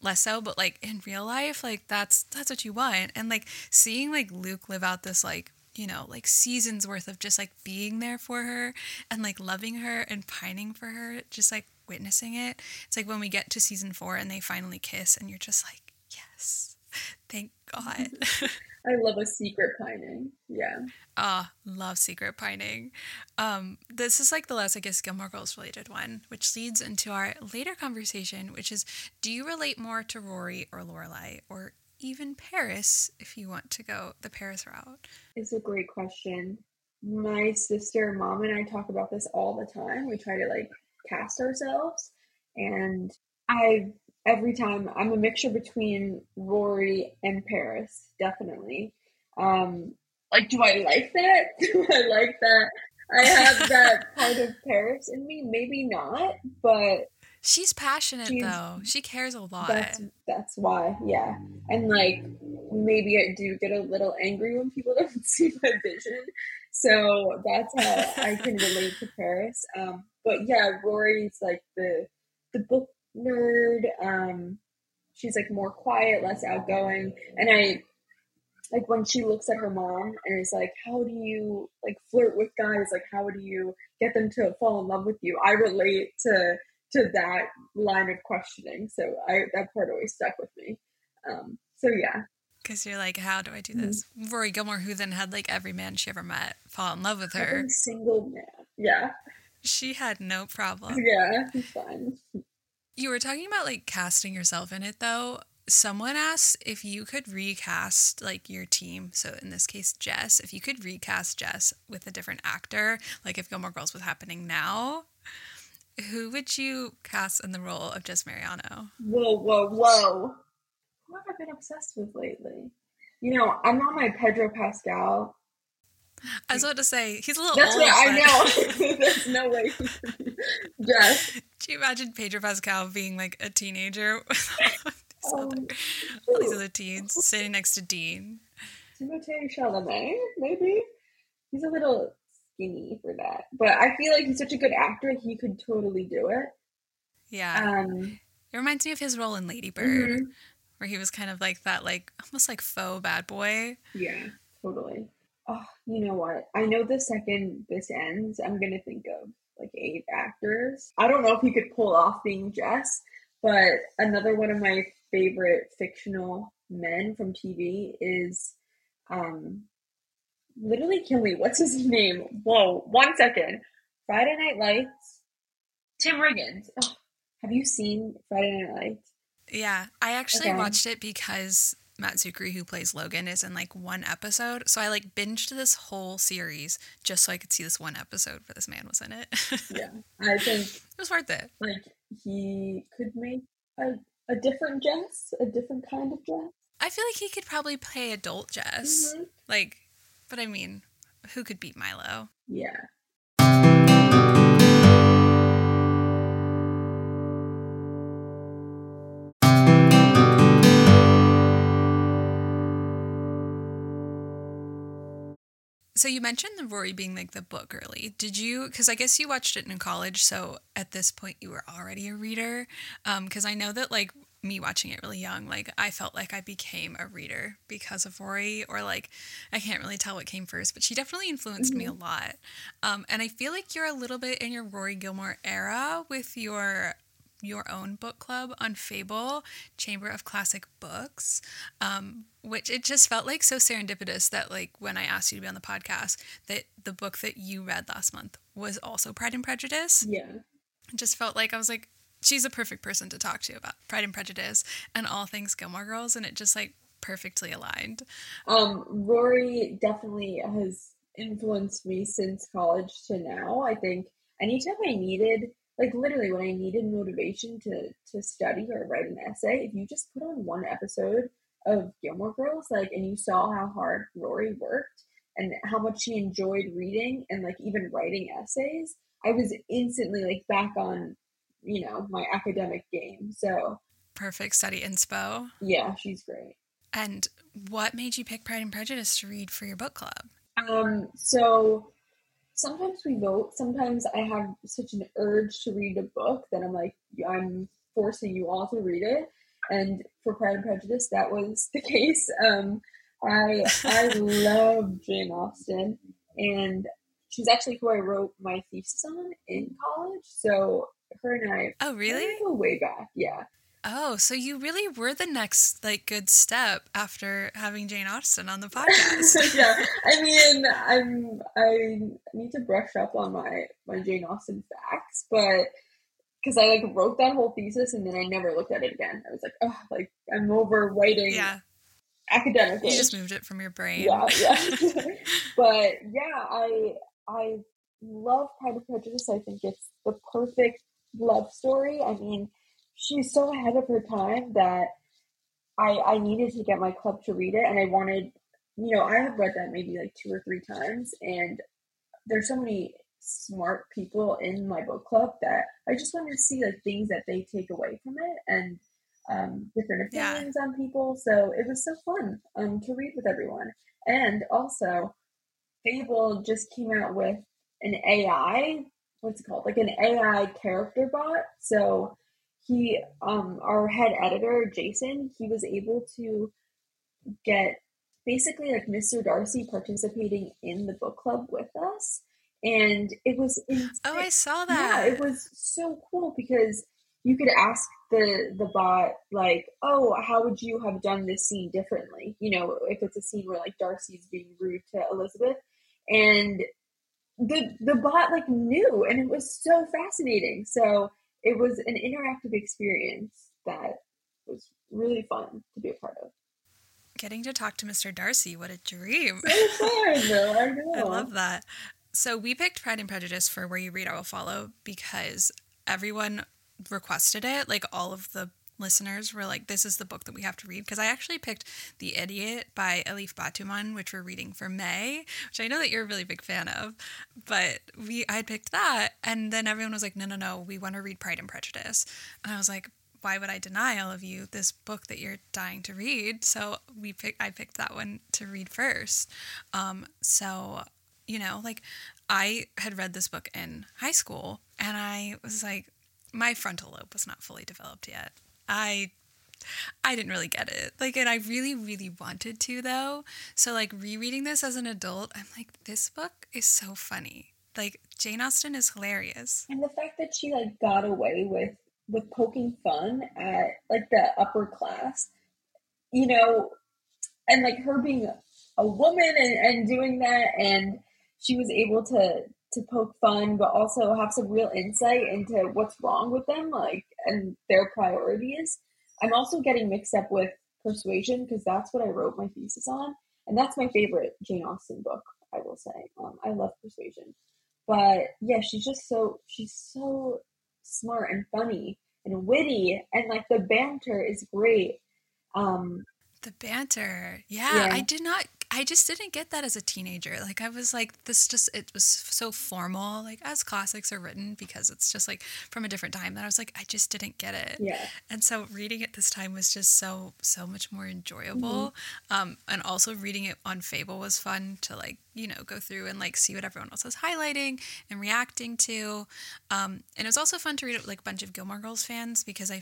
less so, but like in real life, like that's that's what you want. And like seeing like Luke live out this like you know, like seasons worth of just like being there for her and like loving her and pining for her, just like witnessing it. It's like when we get to season four and they finally kiss, and you're just like, yes, (laughs) thank God. (laughs) (laughs)
I love a secret pining. Yeah.
Ah, love secret pining. Um, this is like the last, I guess, Gilmore Girls related one, which leads into our later conversation, which is do you relate more to Rory or Lorelai or even Paris if you want to go the Paris route?
It's a great question. My sister, mom, and I talk about this all the time. We try to like cast ourselves. And I every time I'm a mixture between Rory and Paris, definitely. Um, like, do I like that? (laughs) Do I like that? I have that (laughs) part of Paris in me. Maybe not, but
she's passionate she's, though. She cares a lot.
That's that's why, yeah. And like, maybe I do get a little angry when people (laughs) don't see my vision. So that's how I can relate to Paris. Um, but yeah, Rory's like the the book nerd. Um, she's like more quiet, less outgoing, and I like when she looks at her mom and is like, "How do you like flirt with guys? Like, how do you get them to fall in love with you?" I relate to to that line of questioning, so I that part always stuck with me. Um, so yeah.
Because you're like, how do I do this? Mm-hmm. Rory Gilmore, who then had like every man she ever met fall in love with her.
Every single man. Yeah.
She had no problem. (laughs)
Yeah, fine.
You were talking about like casting yourself in it though. Someone asked if you could recast like your team. So in this case, Jess, if you could recast Jess with a different actor, like if Gilmore Girls was happening now, who would you cast in the role of Jess Mariano?
Whoa, whoa, whoa. Who have I been obsessed with lately? You know, I'm on my Pedro Pascal
I was about to say he's a little.
That's
old,
what I know. (laughs) There's no way.
Yes. Do you imagine Pedro Pascal being like a teenager? (laughs) all, um, all these other teens sitting next to Dean.
Timothée Chalamet, maybe. He's a little skinny for that, but I feel like he's such a good actor. He could totally do it.
Yeah. Um, it reminds me of his role in Lady Bird, mm-hmm. where he was kind of like that, like almost like faux bad boy.
Yeah, totally oh, you know what? I know the second this ends, I'm gonna think of like eight actors. I don't know if he could pull off being Jess, but another one of my favorite fictional men from TV is um literally kill me. What's his (laughs) name? Whoa, one second. Friday Night Lights. Tim Riggins. Oh, have you seen Friday Night Lights?
Yeah, I actually okay. watched it because Matt Czuchry, who plays Logan, is in like one episode. So I like binged this whole series just so I could see this one episode where this man was in it. (laughs)
yeah, I think
it was worth it.
Like he could make a, a different Jess, a different kind of Jess.
I feel like he could probably play adult Jess.
Mhm.
Like, but I mean, who could beat Milo?
Yeah.
So you mentioned the Rory being like the book early. Did you? Because I guess you watched it in college. So at this point, you were already a reader. Because I know that like me watching it really young, like I felt like I became a reader because of Rory, or like I can't really tell what came first, but she definitely influenced me a lot. Um, and I feel like you're a little bit in your Rory Gilmore era with your your own book club on Fable, Chamber of Classic Books, um, which it just felt like so serendipitous that like when I asked you to be on the podcast, that the book that you read last month was also Pride and Prejudice.
Yeah.
It just felt like I was like, she's a perfect person to talk to about Pride and Prejudice and all things Gilmore Girls, and it just like perfectly aligned.
Um, Rory definitely has influenced me since college to now. I think anytime I needed, like literally when I needed motivation to to study or write an essay, if you just put on one episode of Gilmore Girls, like, and you saw how hard Rory worked and how much she enjoyed reading and like even writing essays, I was instantly like back on, you know, my academic game. So
Perfect study inspo.
yeah, she's great.
And what made you pick Pride and Prejudice to read for your book club?
Um, so sometimes we vote. Sometimes I have such an urge to read a book that I'm like, I'm forcing you all to read it. And for Pride and Prejudice, that was (laughs) the case. Um, I I love Jane Austen, and she's actually who I wrote my thesis on in college. So her and I
Oh, really?
go way back. Yeah.
Oh, so you really were the next like good step after having Jane Austen on the podcast. (laughs)
yeah, I mean, I'm I need to brush up on my my Jane Austen facts, but because I like wrote that whole thesis and then I never looked at it again. I was like, oh, like I'm over writing
yeah,
academically.
you just moved it from your brain.
yeah, yeah. (laughs) (laughs) but yeah, I I love Pride and Prejudice. I think it's the perfect love story. I mean, she's so ahead of her time that I I needed to get my club to read it, and I wanted, you know, I have read that maybe like two or three times, and there's so many smart people in my book club that I just wanted to see like things that they take away from it and um, different
Yeah.
opinions on people. So it was so fun um, to read with everyone. And also, Fable just came out with an AI. What's it called? Like an AI character bot. So he, um, our head editor Jason, he was able to get basically like Mr. Darcy participating in the book club with us. And it was insane.
Oh, I saw that.
Yeah, it was so cool because you could ask the the bot like, "Oh, how would you have done this scene differently?" You know, if it's a scene where like Darcy's being rude to Elizabeth, and the the bot like knew, and it was so fascinating. So it was an interactive experience that was really fun to be a part of.
Getting to talk to Mr. Darcy, what a dream.
So fun, though. I know. (laughs)
I love that. So we picked Pride and Prejudice for Where You Read, I Will Follow because everyone requested it. Like all of the listeners were like, this is the book that we have to read. Because I actually picked The Idiot by Elif Batuman, which we're reading for May, which I know that you're a really big fan of. But we I picked that. And then everyone was like, no, no, no, we want to read Pride and Prejudice. And I was like, why would I deny all of you this book that you're dying to read? So we pick I picked that one to read first. Um, so you know, like I had read this book in high school and I was like, my frontal lobe was not fully developed yet. I I didn't really get it. Like and I really, really wanted to though. So like rereading this as an adult, I'm like, this book is so funny. Like Jane Austen is hilarious.
And the fact that she like got away with with poking fun at like the upper class, you know, and like her being a woman and, and doing that and she was able to to poke fun but also have some real insight into what's wrong with them like and their priorities i'm also getting mixed up with persuasion because that's what i wrote my thesis on and that's my favorite jane austen book i will say um, i love persuasion but yeah she's just so she's so smart and funny and witty and like the banter is great um
The banter. Yeah,
Yeah.
I did not I just didn't get that as a teenager. Like I was like this just it was so formal like as classics are written because it's just like from a different time that I was like I just didn't get it.
Yeah.
And so reading it this time was just so so much more enjoyable. Um and also reading it on Fable was fun to like, you know, go through and like see what everyone else was highlighting and reacting to. Um and it was also fun to read it with like a bunch of Gilmore Girls fans because I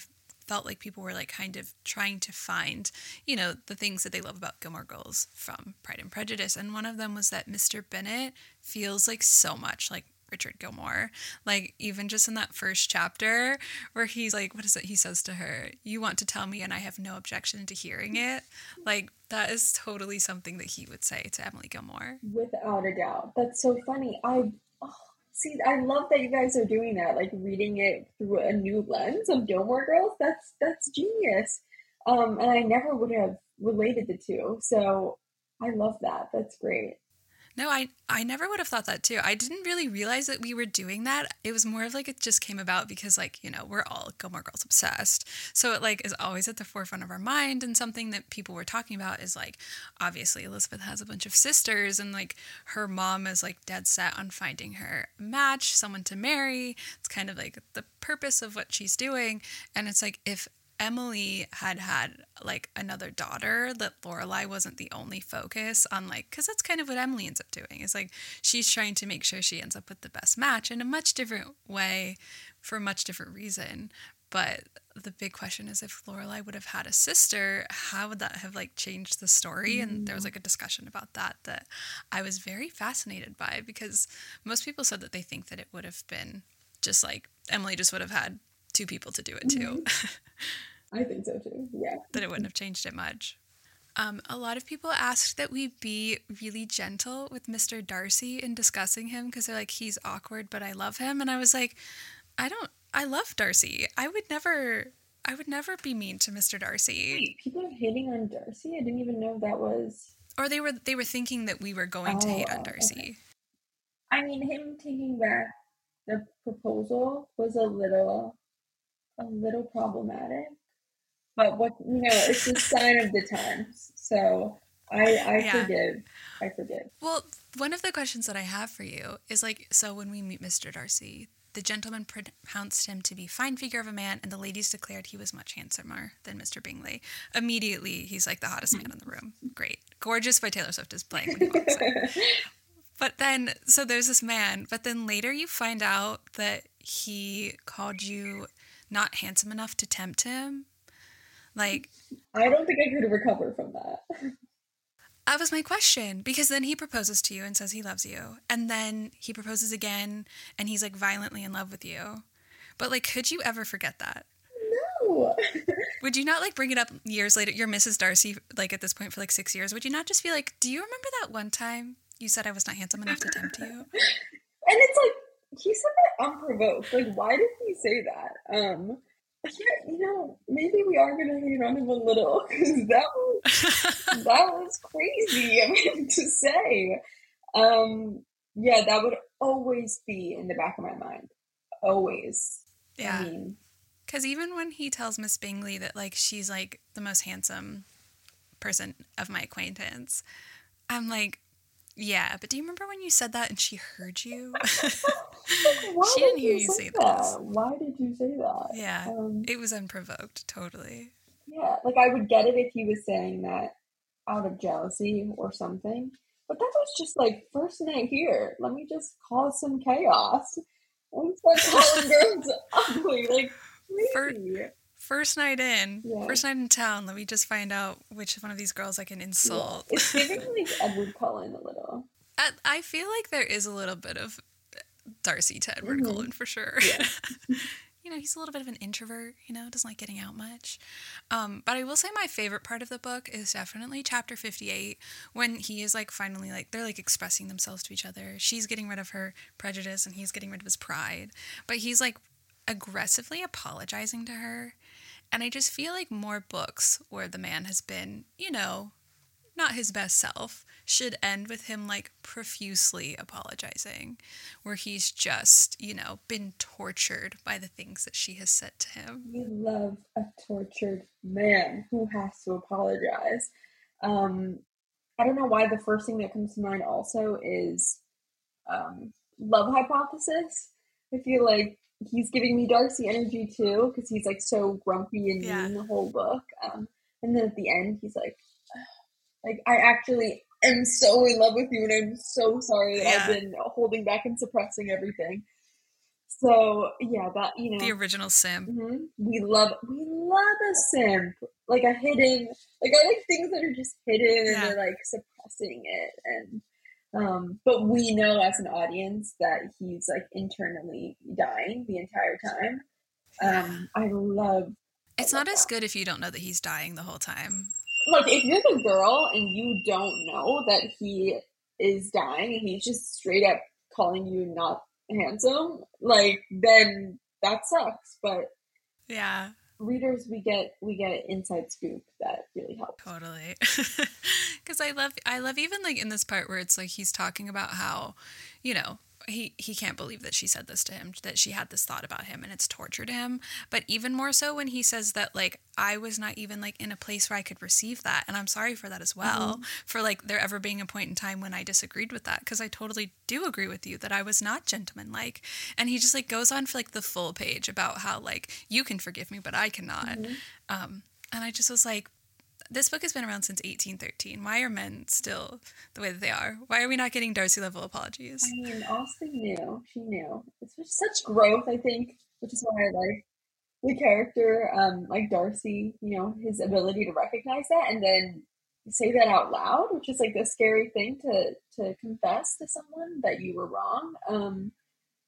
felt like people were like kind of trying to find, you know, the things that they love about Gilmore Girls from Pride and Prejudice. And one of them was that Mr. Bennet feels like so much like Richard Gilmore. Like even just in that first chapter where he's like, what is it he says to her? You want to tell me and I have no objection to hearing it. Like that is totally something that he would say to Emily Gilmore.
Without a doubt. That's so funny. I see. I love that you guys are doing that. Like reading it through a new lens of Gilmore Girls. That's that's genius. Um, and I never would have related the two. So I love that. That's great.
No, I I never would have thought that too. I didn't really realize that we were doing that. It was more of like it just came about because like, you know, we're all Gilmore Girls obsessed. So it like is always at the forefront of our mind and something that people were talking about is like obviously Elizabeth has a bunch of sisters and like her mom is like dead set on finding her match, someone to marry. It's kind of like the purpose of what she's doing and it's like if Emily had had like another daughter that Lorelai wasn't the only focus on like because that's kind of what Emily ends up doing. Is like she's trying to make sure she ends up with the best match in a much different way for a much different reason. But the big question is if Lorelai would have had a sister how would that have like changed the story? And there was mm. like a discussion about that that I was very fascinated by because most people said that they think that it would have been just like Emily just would have had two people to do it too mm-hmm. (laughs)
I think so too. Yeah.
that it wouldn't have changed it much. Um, a lot of people asked that we be really gentle with Mr. Darcy in discussing him because they're like, he's awkward, but I love him. And I was like, I don't, I love Darcy. I would never, I would never be mean to Mr. Darcy.
Wait, people are hating on Darcy. I didn't even know that was.
Or they were, they were thinking that we were going to hate
Oh,
on
okay.
Darcy.
I mean, him taking back the proposal was a little, a little problematic. But what you know, it's a sign of the times. So I, I
Yeah.
forgive. I forgive.
Well, one of the questions that I have for you is like, so when we meet Mr. Darcy, the gentleman pronounced him to be fine figure of a man, and the ladies declared he was much handsomer than Mr. Bingley. Immediately, he's like the hottest man in the room. Great, gorgeous by Taylor Swift is playing when he walks in. (laughs) But then, so there's this man, but then later you find out that he called you not handsome enough to tempt him. Like,
I don't think I could recover from that.
That was my question because then he proposes to you and says he loves you. And then he proposes again and he's like violently in love with you. But like, could you ever forget that?
No. (laughs)
Would you not like bring it up years later? You're Mrs. Darcy, like at this point for like six years. Would you not just be like, do you remember that one time you said I was not handsome enough to tempt you? (laughs)
And it's like he said that unprovoked. Like, why did he say that? Um, you know, maybe we are gonna hate on him a little because that was (laughs) that was crazy (laughs) I mean, to say. Um, yeah, that would always be in the back of my mind. Always. I
yeah.
mean,
Because even when he tells Miss Bingley that like she's like the most handsome person of my acquaintance, I'm like, yeah, but do you remember when you said that and she heard you? (laughs) (laughs) She didn't
did
hear
you say
say
that?
this.
Why did you say that?
yeah,
Um,
it was unprovoked, totally.
Yeah, like I would get it if he was saying that out of jealousy or something. But that was just like first night here. Let me just cause some chaos. Let me start calling (laughs) girls ugly, like crazy.
First night in,
Yeah.
first night in town. Let me just find out which one of these girls I can
Yeah.
insult.
It's giving like Edward Cullen a little.
I, I feel like there is a little bit of Darcy to Edward
Mhm.
Cullen for sure.
Yeah. (laughs)
you know, he's a little bit of an introvert, you know, doesn't like getting out much. Um, but I will say my favorite part of the book is definitely chapter 58 when he is like finally like they're like expressing themselves to each other. She's getting rid of her prejudice and he's getting rid of his pride. But he's like aggressively apologizing to her. And I just feel like more books where the man has been, you know, not his best self should end with him like profusely apologizing, where he's just, you know, been tortured by the things that she has said to him.
We love a tortured man who has to apologize. Um, I don't know why the first thing that comes to mind also is um, love hypothesis. I feel like he's giving me Darcy energy too because he's like so grumpy and
Yeah.
mean the whole book. Um, and then at the end, he's like, (sighs) like I actually am so in love with you, and I'm so sorry that I've been holding back and suppressing everything. So yeah, that you know,
The original Sim.
Mhm. We love we love a simp, like a hidden, like I like things that are just hidden and they're like suppressing it, and um, but we know as an audience that he's like internally dying the entire time. Um, I love
It's
love
not as good if you don't know that he's dying the whole time.
like if you're the girl and you don't know that he is dying and he's just straight up calling you not handsome, like then that sucks. But
Yeah,
readers we get we get inside scoop that really helps
totally. (laughs) Cuz I love I love even like in this part where it's like he's talking about how, you know, he he can't believe that she said this to him, that she had this thought about him and it's tortured him. But even more so when he says that like I was not even like in a place where I could receive that and I'm sorry for that as well. For like there ever being a point in time when I disagreed with that because I totally do agree with you that I was not gentlemanlike. And he just like goes on for like the full page about how like you can forgive me but I cannot. Um and I just was like this book has been around since 1813. Why are men still the way that they are? Why are we not getting Darcy level apologies?
i mean Austen knew she knew it's such growth i think which is why i like the character um like darcy you know his ability to recognize that and then say that out loud which is like a scary thing to to confess to someone that you were wrong um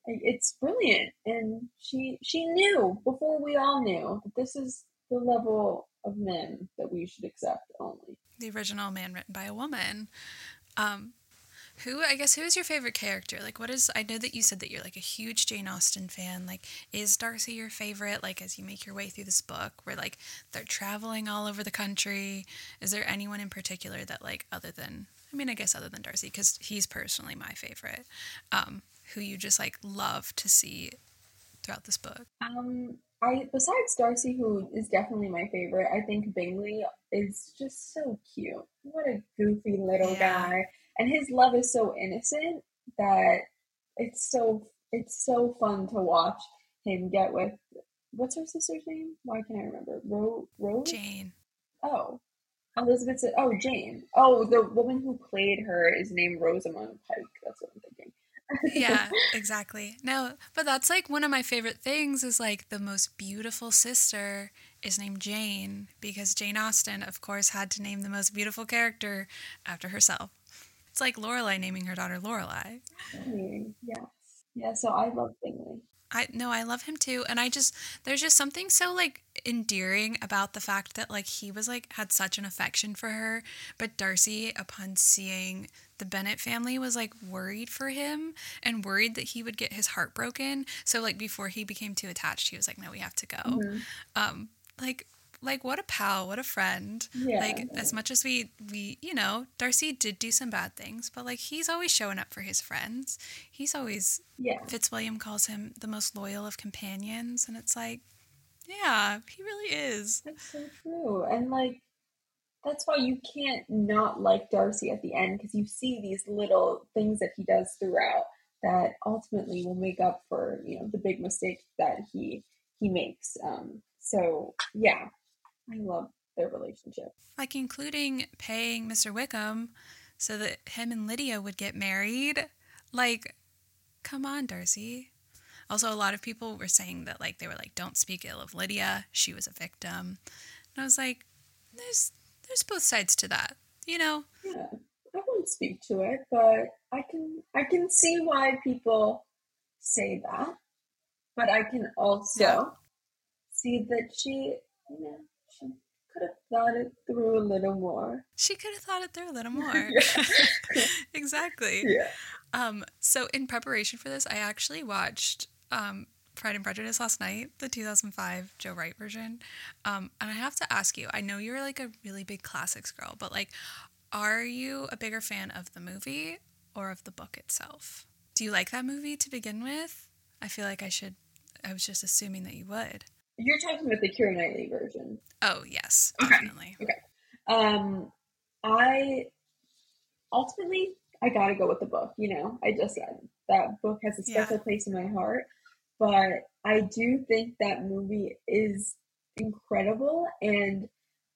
it's brilliant and she she knew before we all knew that this is the level of men that we should accept only
The original man written by a woman. Um, who I guess who is your favorite character? Like, what is? I know that you said that you're like a huge Jane Austen fan. Like, is Darcy your favorite? Like, as you make your way through this book, where like they're traveling all over the country, is there anyone in particular that like other than? I mean, I guess other than Darcy, because he's personally my favorite. Um, who you just like love to see throughout this book?
Um, I besides Darcy, who is definitely my favorite, I think Bingley is just so cute. What a goofy little
Yeah.
guy, and his love is so innocent that it's so it's so fun to watch him get with. What's her sister's name? Why can't I remember? Ro Rose.
Jane.
Oh, Elizabeth. said- Oh, Jane. Oh, the woman who played her is named Rosamund Pike. That's what I'm thinking.
Yeah, (laughs) exactly. No, but that's like one of my favorite things is like the most beautiful sister is named Jane because Jane Austen, of course, had to name the most beautiful character after herself. It's like Lorelai naming her daughter Lorelai.
Yes. Yeah. So I love Bingley.
I no, I love him too, and I just there's just something so like endearing about the fact that like he was like had such an affection for her, but Darcy, upon seeing the Bennet family, was like worried for him and worried that he would get his heart broken. So like before he became too attached, he was like, "No, we have to go."
Mhm.
Um, like like what a pal, what a friend.
Yeah.
Like as much as we we you know Darcy did do some bad things, but like he's always showing up for his friends. He's always
Yeah.
Fitzwilliam calls him the most loyal of companions, and it's like, yeah, he really is.
That's so true. And like that's why you can't not like Darcy at the end because you see these little things that he does throughout that ultimately will make up for, you know, the big mistake that he he makes. Um so yeah, I love their relationship.
Like including paying Mr. Wickham so that him and Lydia would get married. Like, come on, Darcy. Also, a lot of people were saying that like they were like, don't speak ill of Lydia. She was a victim. And I was like, there's there's both sides to that. You know?
Yeah. I won't speak to it, but I can I can see why people say that. But I can also
Yeah.
see that she you know, could have thought it through a little more.
She could have thought it through a little (laughs) more. (laughs) exactly. (laughs)
Yeah.
Um, so in preparation for this, I actually watched um, Pride and Prejudice last night, the 2005 Joe Wright version. Um, and I have to ask you, I know you're like a really big classics girl, but like, are you a bigger fan of the movie or of the book itself? Do you like that movie to begin with? I feel like I should. I was just assuming that you would.
You're talking about the Keira Knightley version.
Oh yes,
Okay.
definitely.
Um, I ultimately I gotta go with the book. You know, I just said that book has a
Yeah.
special place in my heart, but I do think that movie is incredible, and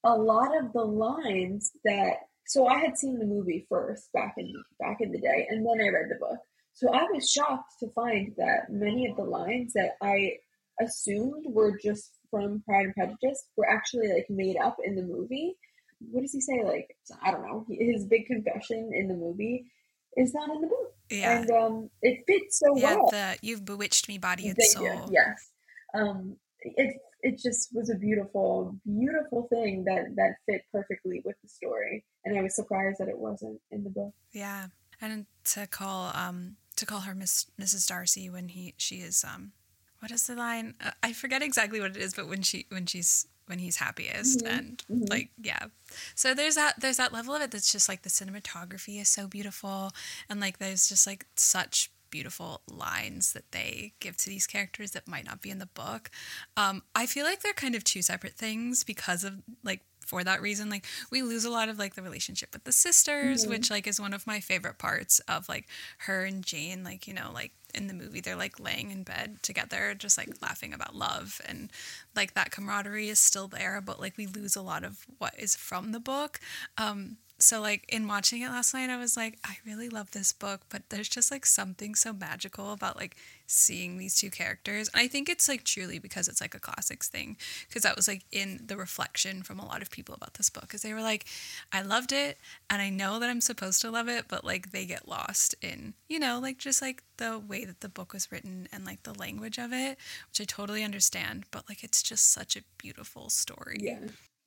a lot of the lines that so I had seen the movie first back in back in the day, and then I read the book. So I was shocked to find that many of the lines that I assumed were just from Pride and Prejudice were actually like made up in the movie what does he say? Like, I don't know. His big confession in the movie is not in the book.
Yeah,
And um, it fits so
yeah.
well.
The you've bewitched me, body and
Thank
soul.
you. Yes. Um, it, it just was a beautiful, beautiful thing that, that fit perfectly with the story. And I was surprised that it wasn't in the book.
Yeah, and to call um to call her Miss Mrs. Darcy when he she is um what is the line? Uh, I forget exactly what it is, but when she when she's when he's happiest
Mhm,
and
mhm.
like yeah. So there's that there's that level of it that's just like the cinematography is so beautiful and like there's just like such beautiful lines that they give to these characters that might not be in the book. Um, I feel like they're kind of two separate things because of like for that reason like we lose a lot of like the relationship with the sisters
Mhm.
which like is one of my favorite parts of like her and Jane like you know like in the movie they're like laying in bed together just like laughing about love and like that camaraderie is still there but like we lose a lot of what is from the book. Um so like in watching it last night i was like i really love this book but there's just like something so magical about like seeing these two characters and i think it's like truly because it's like a classics thing because that was like in the reflection from a lot of people about this book because they were like i loved it and i know that i'm supposed to love it but like they get lost in you know like just like the way that the book was written and like the language of it which i totally understand but like it's just such a beautiful story
Yeah.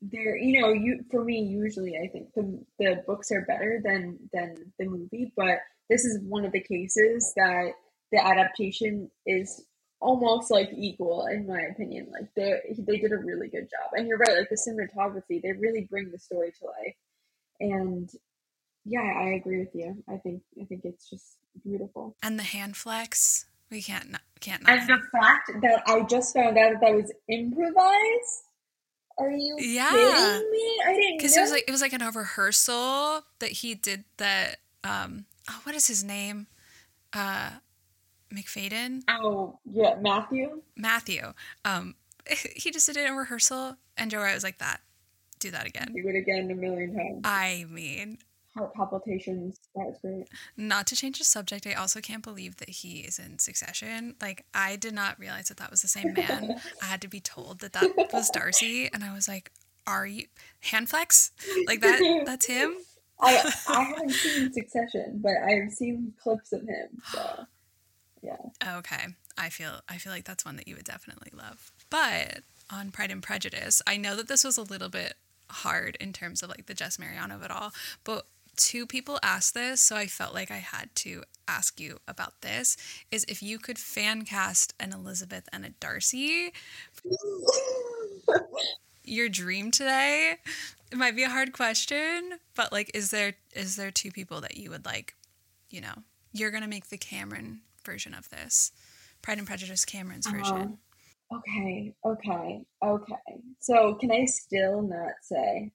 There, you know, you for me usually I think the the books are better than than the movie, but this is one of the cases that the adaptation is almost like equal in my opinion. Like they they did a really good job, and you're right. Like the cinematography, they really bring the story to life, and yeah, I agree with you. I think I think it's just beautiful.
and the hand flex we can't not, can't not
And the fact that I just found out that that was improvised. Are you
Yeah.
kidding me? I didn't
because it was like it was like in a rehearsal that he did that um oh what is his name uh Macfadyen
Oh, yeah, Matthew.
matthew um (laughs) he just did it in rehearsal and joe Wright was like that do that again
Do it again a million times.
i mean
Heart palpitations. That was great.
not to change the subject i also can't believe that he is in succession like i did not realize that that was the same man i had to be told that that was darcy and i was like are you hand flex like that that's him (laughs)
I I haven't seen Succession, but I've seen clips of him. So yeah.
Okay. I feel I feel like that's one that you would definitely love. But on Pride and Prejudice, I know that this was a little bit hard in terms of like the Jess Mariano of it all, but two people asked this, so I felt like I had to ask you about this is if you could fan cast an Elizabeth and a Darcy, (laughs) your dream today. It might be a hard question, but like is there is there two people that you would like, you know, you're going to make the Cameron version of this. Pride and Prejudice Cameron's um, version.
okay, okay, okay. So can I still not say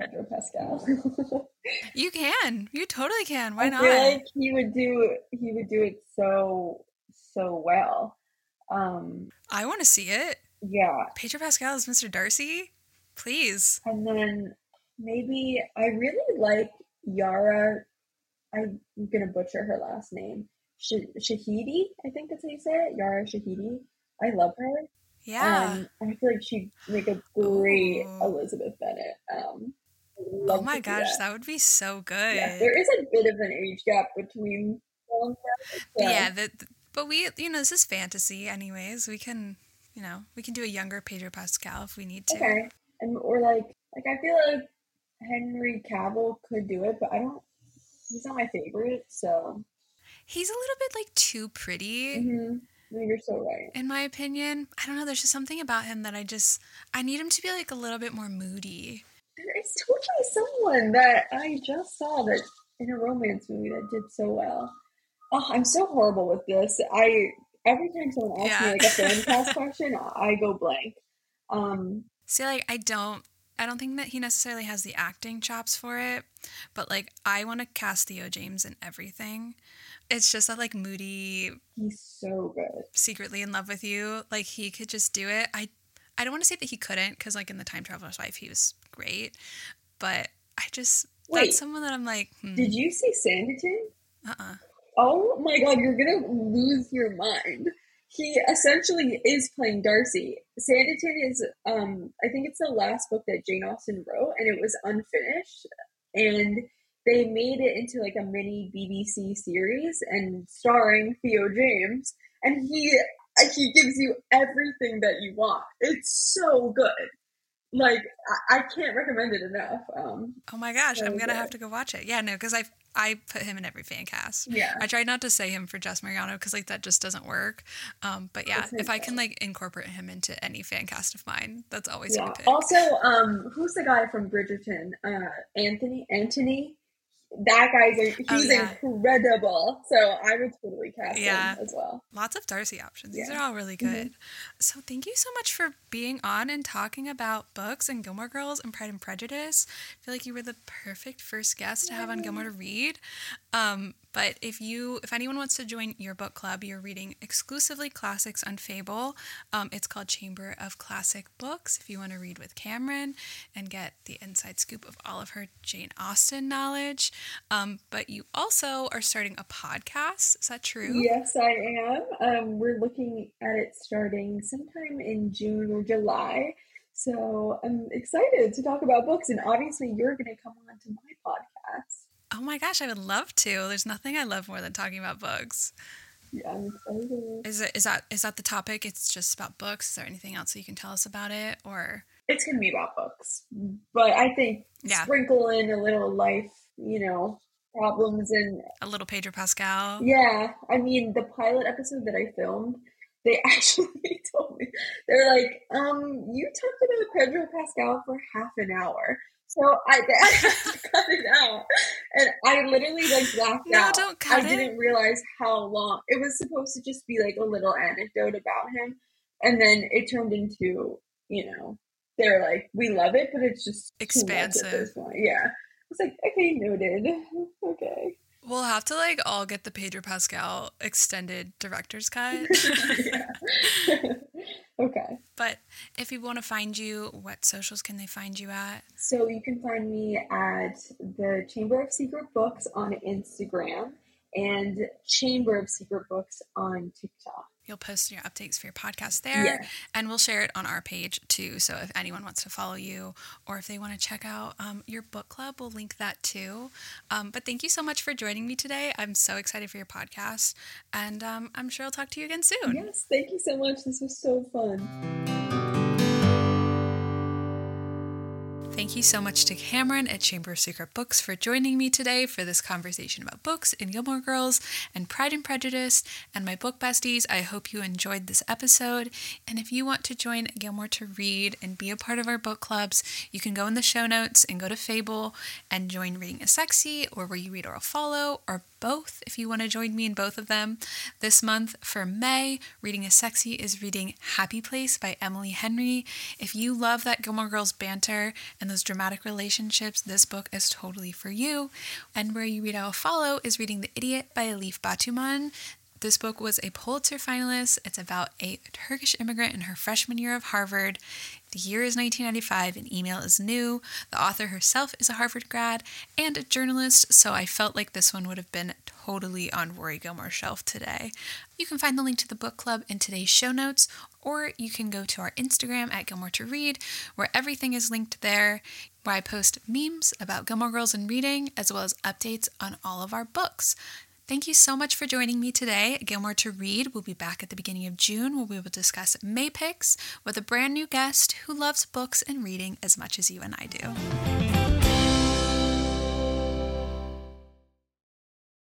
Pedro Pascal? (laughs)
You can. You totally can. Why
I
not?
feel like he would do he would do it so so well. Um,
I want to see it.
yeah,
Pedro Pascal is Mr. Darcy. Please.
and then maybe I really like Yara. I'm gonna butcher her last name. Sh- Shahidi, I think that's how you say it. Yara Shahidi. I love her.
Yeah.
Um, I feel like she'd make a great
Ooh.
Elizabeth Bennet. Um,
oh my gosh,
that.
that would be so good.
Yeah, there is a bit of an age gap between them.
But yeah, that but we you know, this is fantasy anyways. We can you know, we can do a younger Pedro Pascal if we need to.
Okay. And or like like I feel like Henry Cavill could do it, but I don't. He's not my favorite, so
He's a little bit like too pretty.
hmm you're so right.
in my opinion. I don't know, there's just something about him that I just I need him to be like a little bit more moody.
There is totally someone that I just saw that in a romance movie that did so well. Oh, I'm so horrible with this. I every time someone asks
Yeah.
me like a fan (laughs) cast question, I go blank. Um,
See, like I don't I don't think that he necessarily has the acting chops for it, but like I want to cast Theo James in everything. It's just that like Moody
he's so good.
secretly in love with you, like he could just do it. I I don't want to say that he couldn't cuz like in The Time Traveler's Wife he was great, but I just
Wait.
that's someone that I'm like, hmm,
Did you see Sanditon?
uh-uh.
Oh my god, you're gonna lose your mind. He essentially is playing Darcy. Sanditon is, um, I think it's the last book that Jane Austen wrote, and it was unfinished. And they made it into like a mini BBC series and starring Theo James. And he he gives you everything that you want. It's so good. Like I, I can't recommend it enough. Um,
Oh my gosh, I'm going to have to go watch it. Yeah, no, cuz I I put him in every fan cast.
yeah.
I tried not to say him for Jess Mariano because like that just doesn't work. Um, but yeah, if I can like incorporate him into any fan cast of mine, that's always a
Yeah.
good pick.
Also, um, who's the guy from Bridgerton? Uh, Anthony. Anthony. That guy's a, he's
Oh, yeah.
incredible. So I would totally cast
Yeah.
him as well.
Lots of Darcy options. These are all really
Mhm.
good. So thank you so much for being on and talking about books and Gilmore Girls and Pride and Prejudice. I feel like you were the perfect first guest to have on Gilmore to read. Um, but if you, if anyone wants to join your book club, you're reading exclusively classics on Fable. Um, it's called Chamber of Classic Books. If you want to read with Cameron and get the inside scoop of all of her Jane Austen knowledge, um, but you also are starting a podcast. Is that true?
Yes, I am. Um, we're looking at it starting sometime in June or July. So I'm excited to talk about books, and obviously you're going to come on to my podcast.
Oh my gosh, I would love to. There's nothing I love more than talking about books.
Yeah, I'm excited.
Is it is that is that the topic? It's just about books. Is there anything else that you can tell us about it? Or
It's going to be about books, but I think
Yeah.
sprinkle in a little life, you know, problems and
a little Pedro Pascal?
Yeah, I mean, the pilot episode that I filmed, they (laughs) actually told me they're like, um, you talked about Pedro Pascal for half an hour, so I, I (laughs) (laughs) cut it out, and I literally like blacked
No,
out.
don't cut
I
it.
didn't realize how long it was supposed to just be like a little anecdote about him, and then it turned into, you know, they're like, we love it, but it's just too much at
Expansive.
this point. Yeah, it's like okay, noted. (laughs) okay.
We'll have to like all get the Pedro Pascal extended director's cut. (laughs) (laughs)
okay.
but if people want to find you, what socials can they find you at?
So you can find me at the Chamber of Secret Books on Instagram and Chamber of Secret Books on TikTok.
You'll post your updates for your podcast there,
Yeah.
and we'll share it on our page too. So if anyone wants to follow you or if they want to check out um, your book club, we'll link that too. Um, but thank you so much for joining me today. I'm so excited for your podcast, and um, I'm sure I'll talk to you again soon.
Yes, thank you so much. This was so fun.
Thank you so much to Cameron at Chamber of Secret Books for joining me today for this conversation about books and Gilmore Girls and Pride and Prejudice and my book besties. I hope you enjoyed this episode. And if you want to join Gilmore to read and be a part of our book clubs, you can go in the show notes and go to Fable and join Reading is Sexy or Where You Read or I'll Follow or both if you want to join me in both of them. This month for May, Reading is Sexy is reading Happy Place by Emily Henry. If you love that Gilmore Girls banter and those dramatic relationships, this book is totally for you. And Where You Read I Will Follow is reading The Idiot by Elif Batuman. This book was a Pulitzer finalist. It's about a Turkish immigrant in her freshman year of Harvard. The year is 1995 and email is new. The author herself is a Harvard grad and a journalist, so I felt like this one would have been totally on Rory Gilmore's shelf today. You can find the link to the book club in today's show notes, or you can go to our Instagram at Gilmore to Read, where everything is linked there, where I post memes about Gilmore Girls and reading, as well as updates on all of our books. Thank you so much for joining me today. Gilmore to Read will be back at the beginning of June where we will discuss May picks with a brand new guest who loves books and reading as much as you and I do.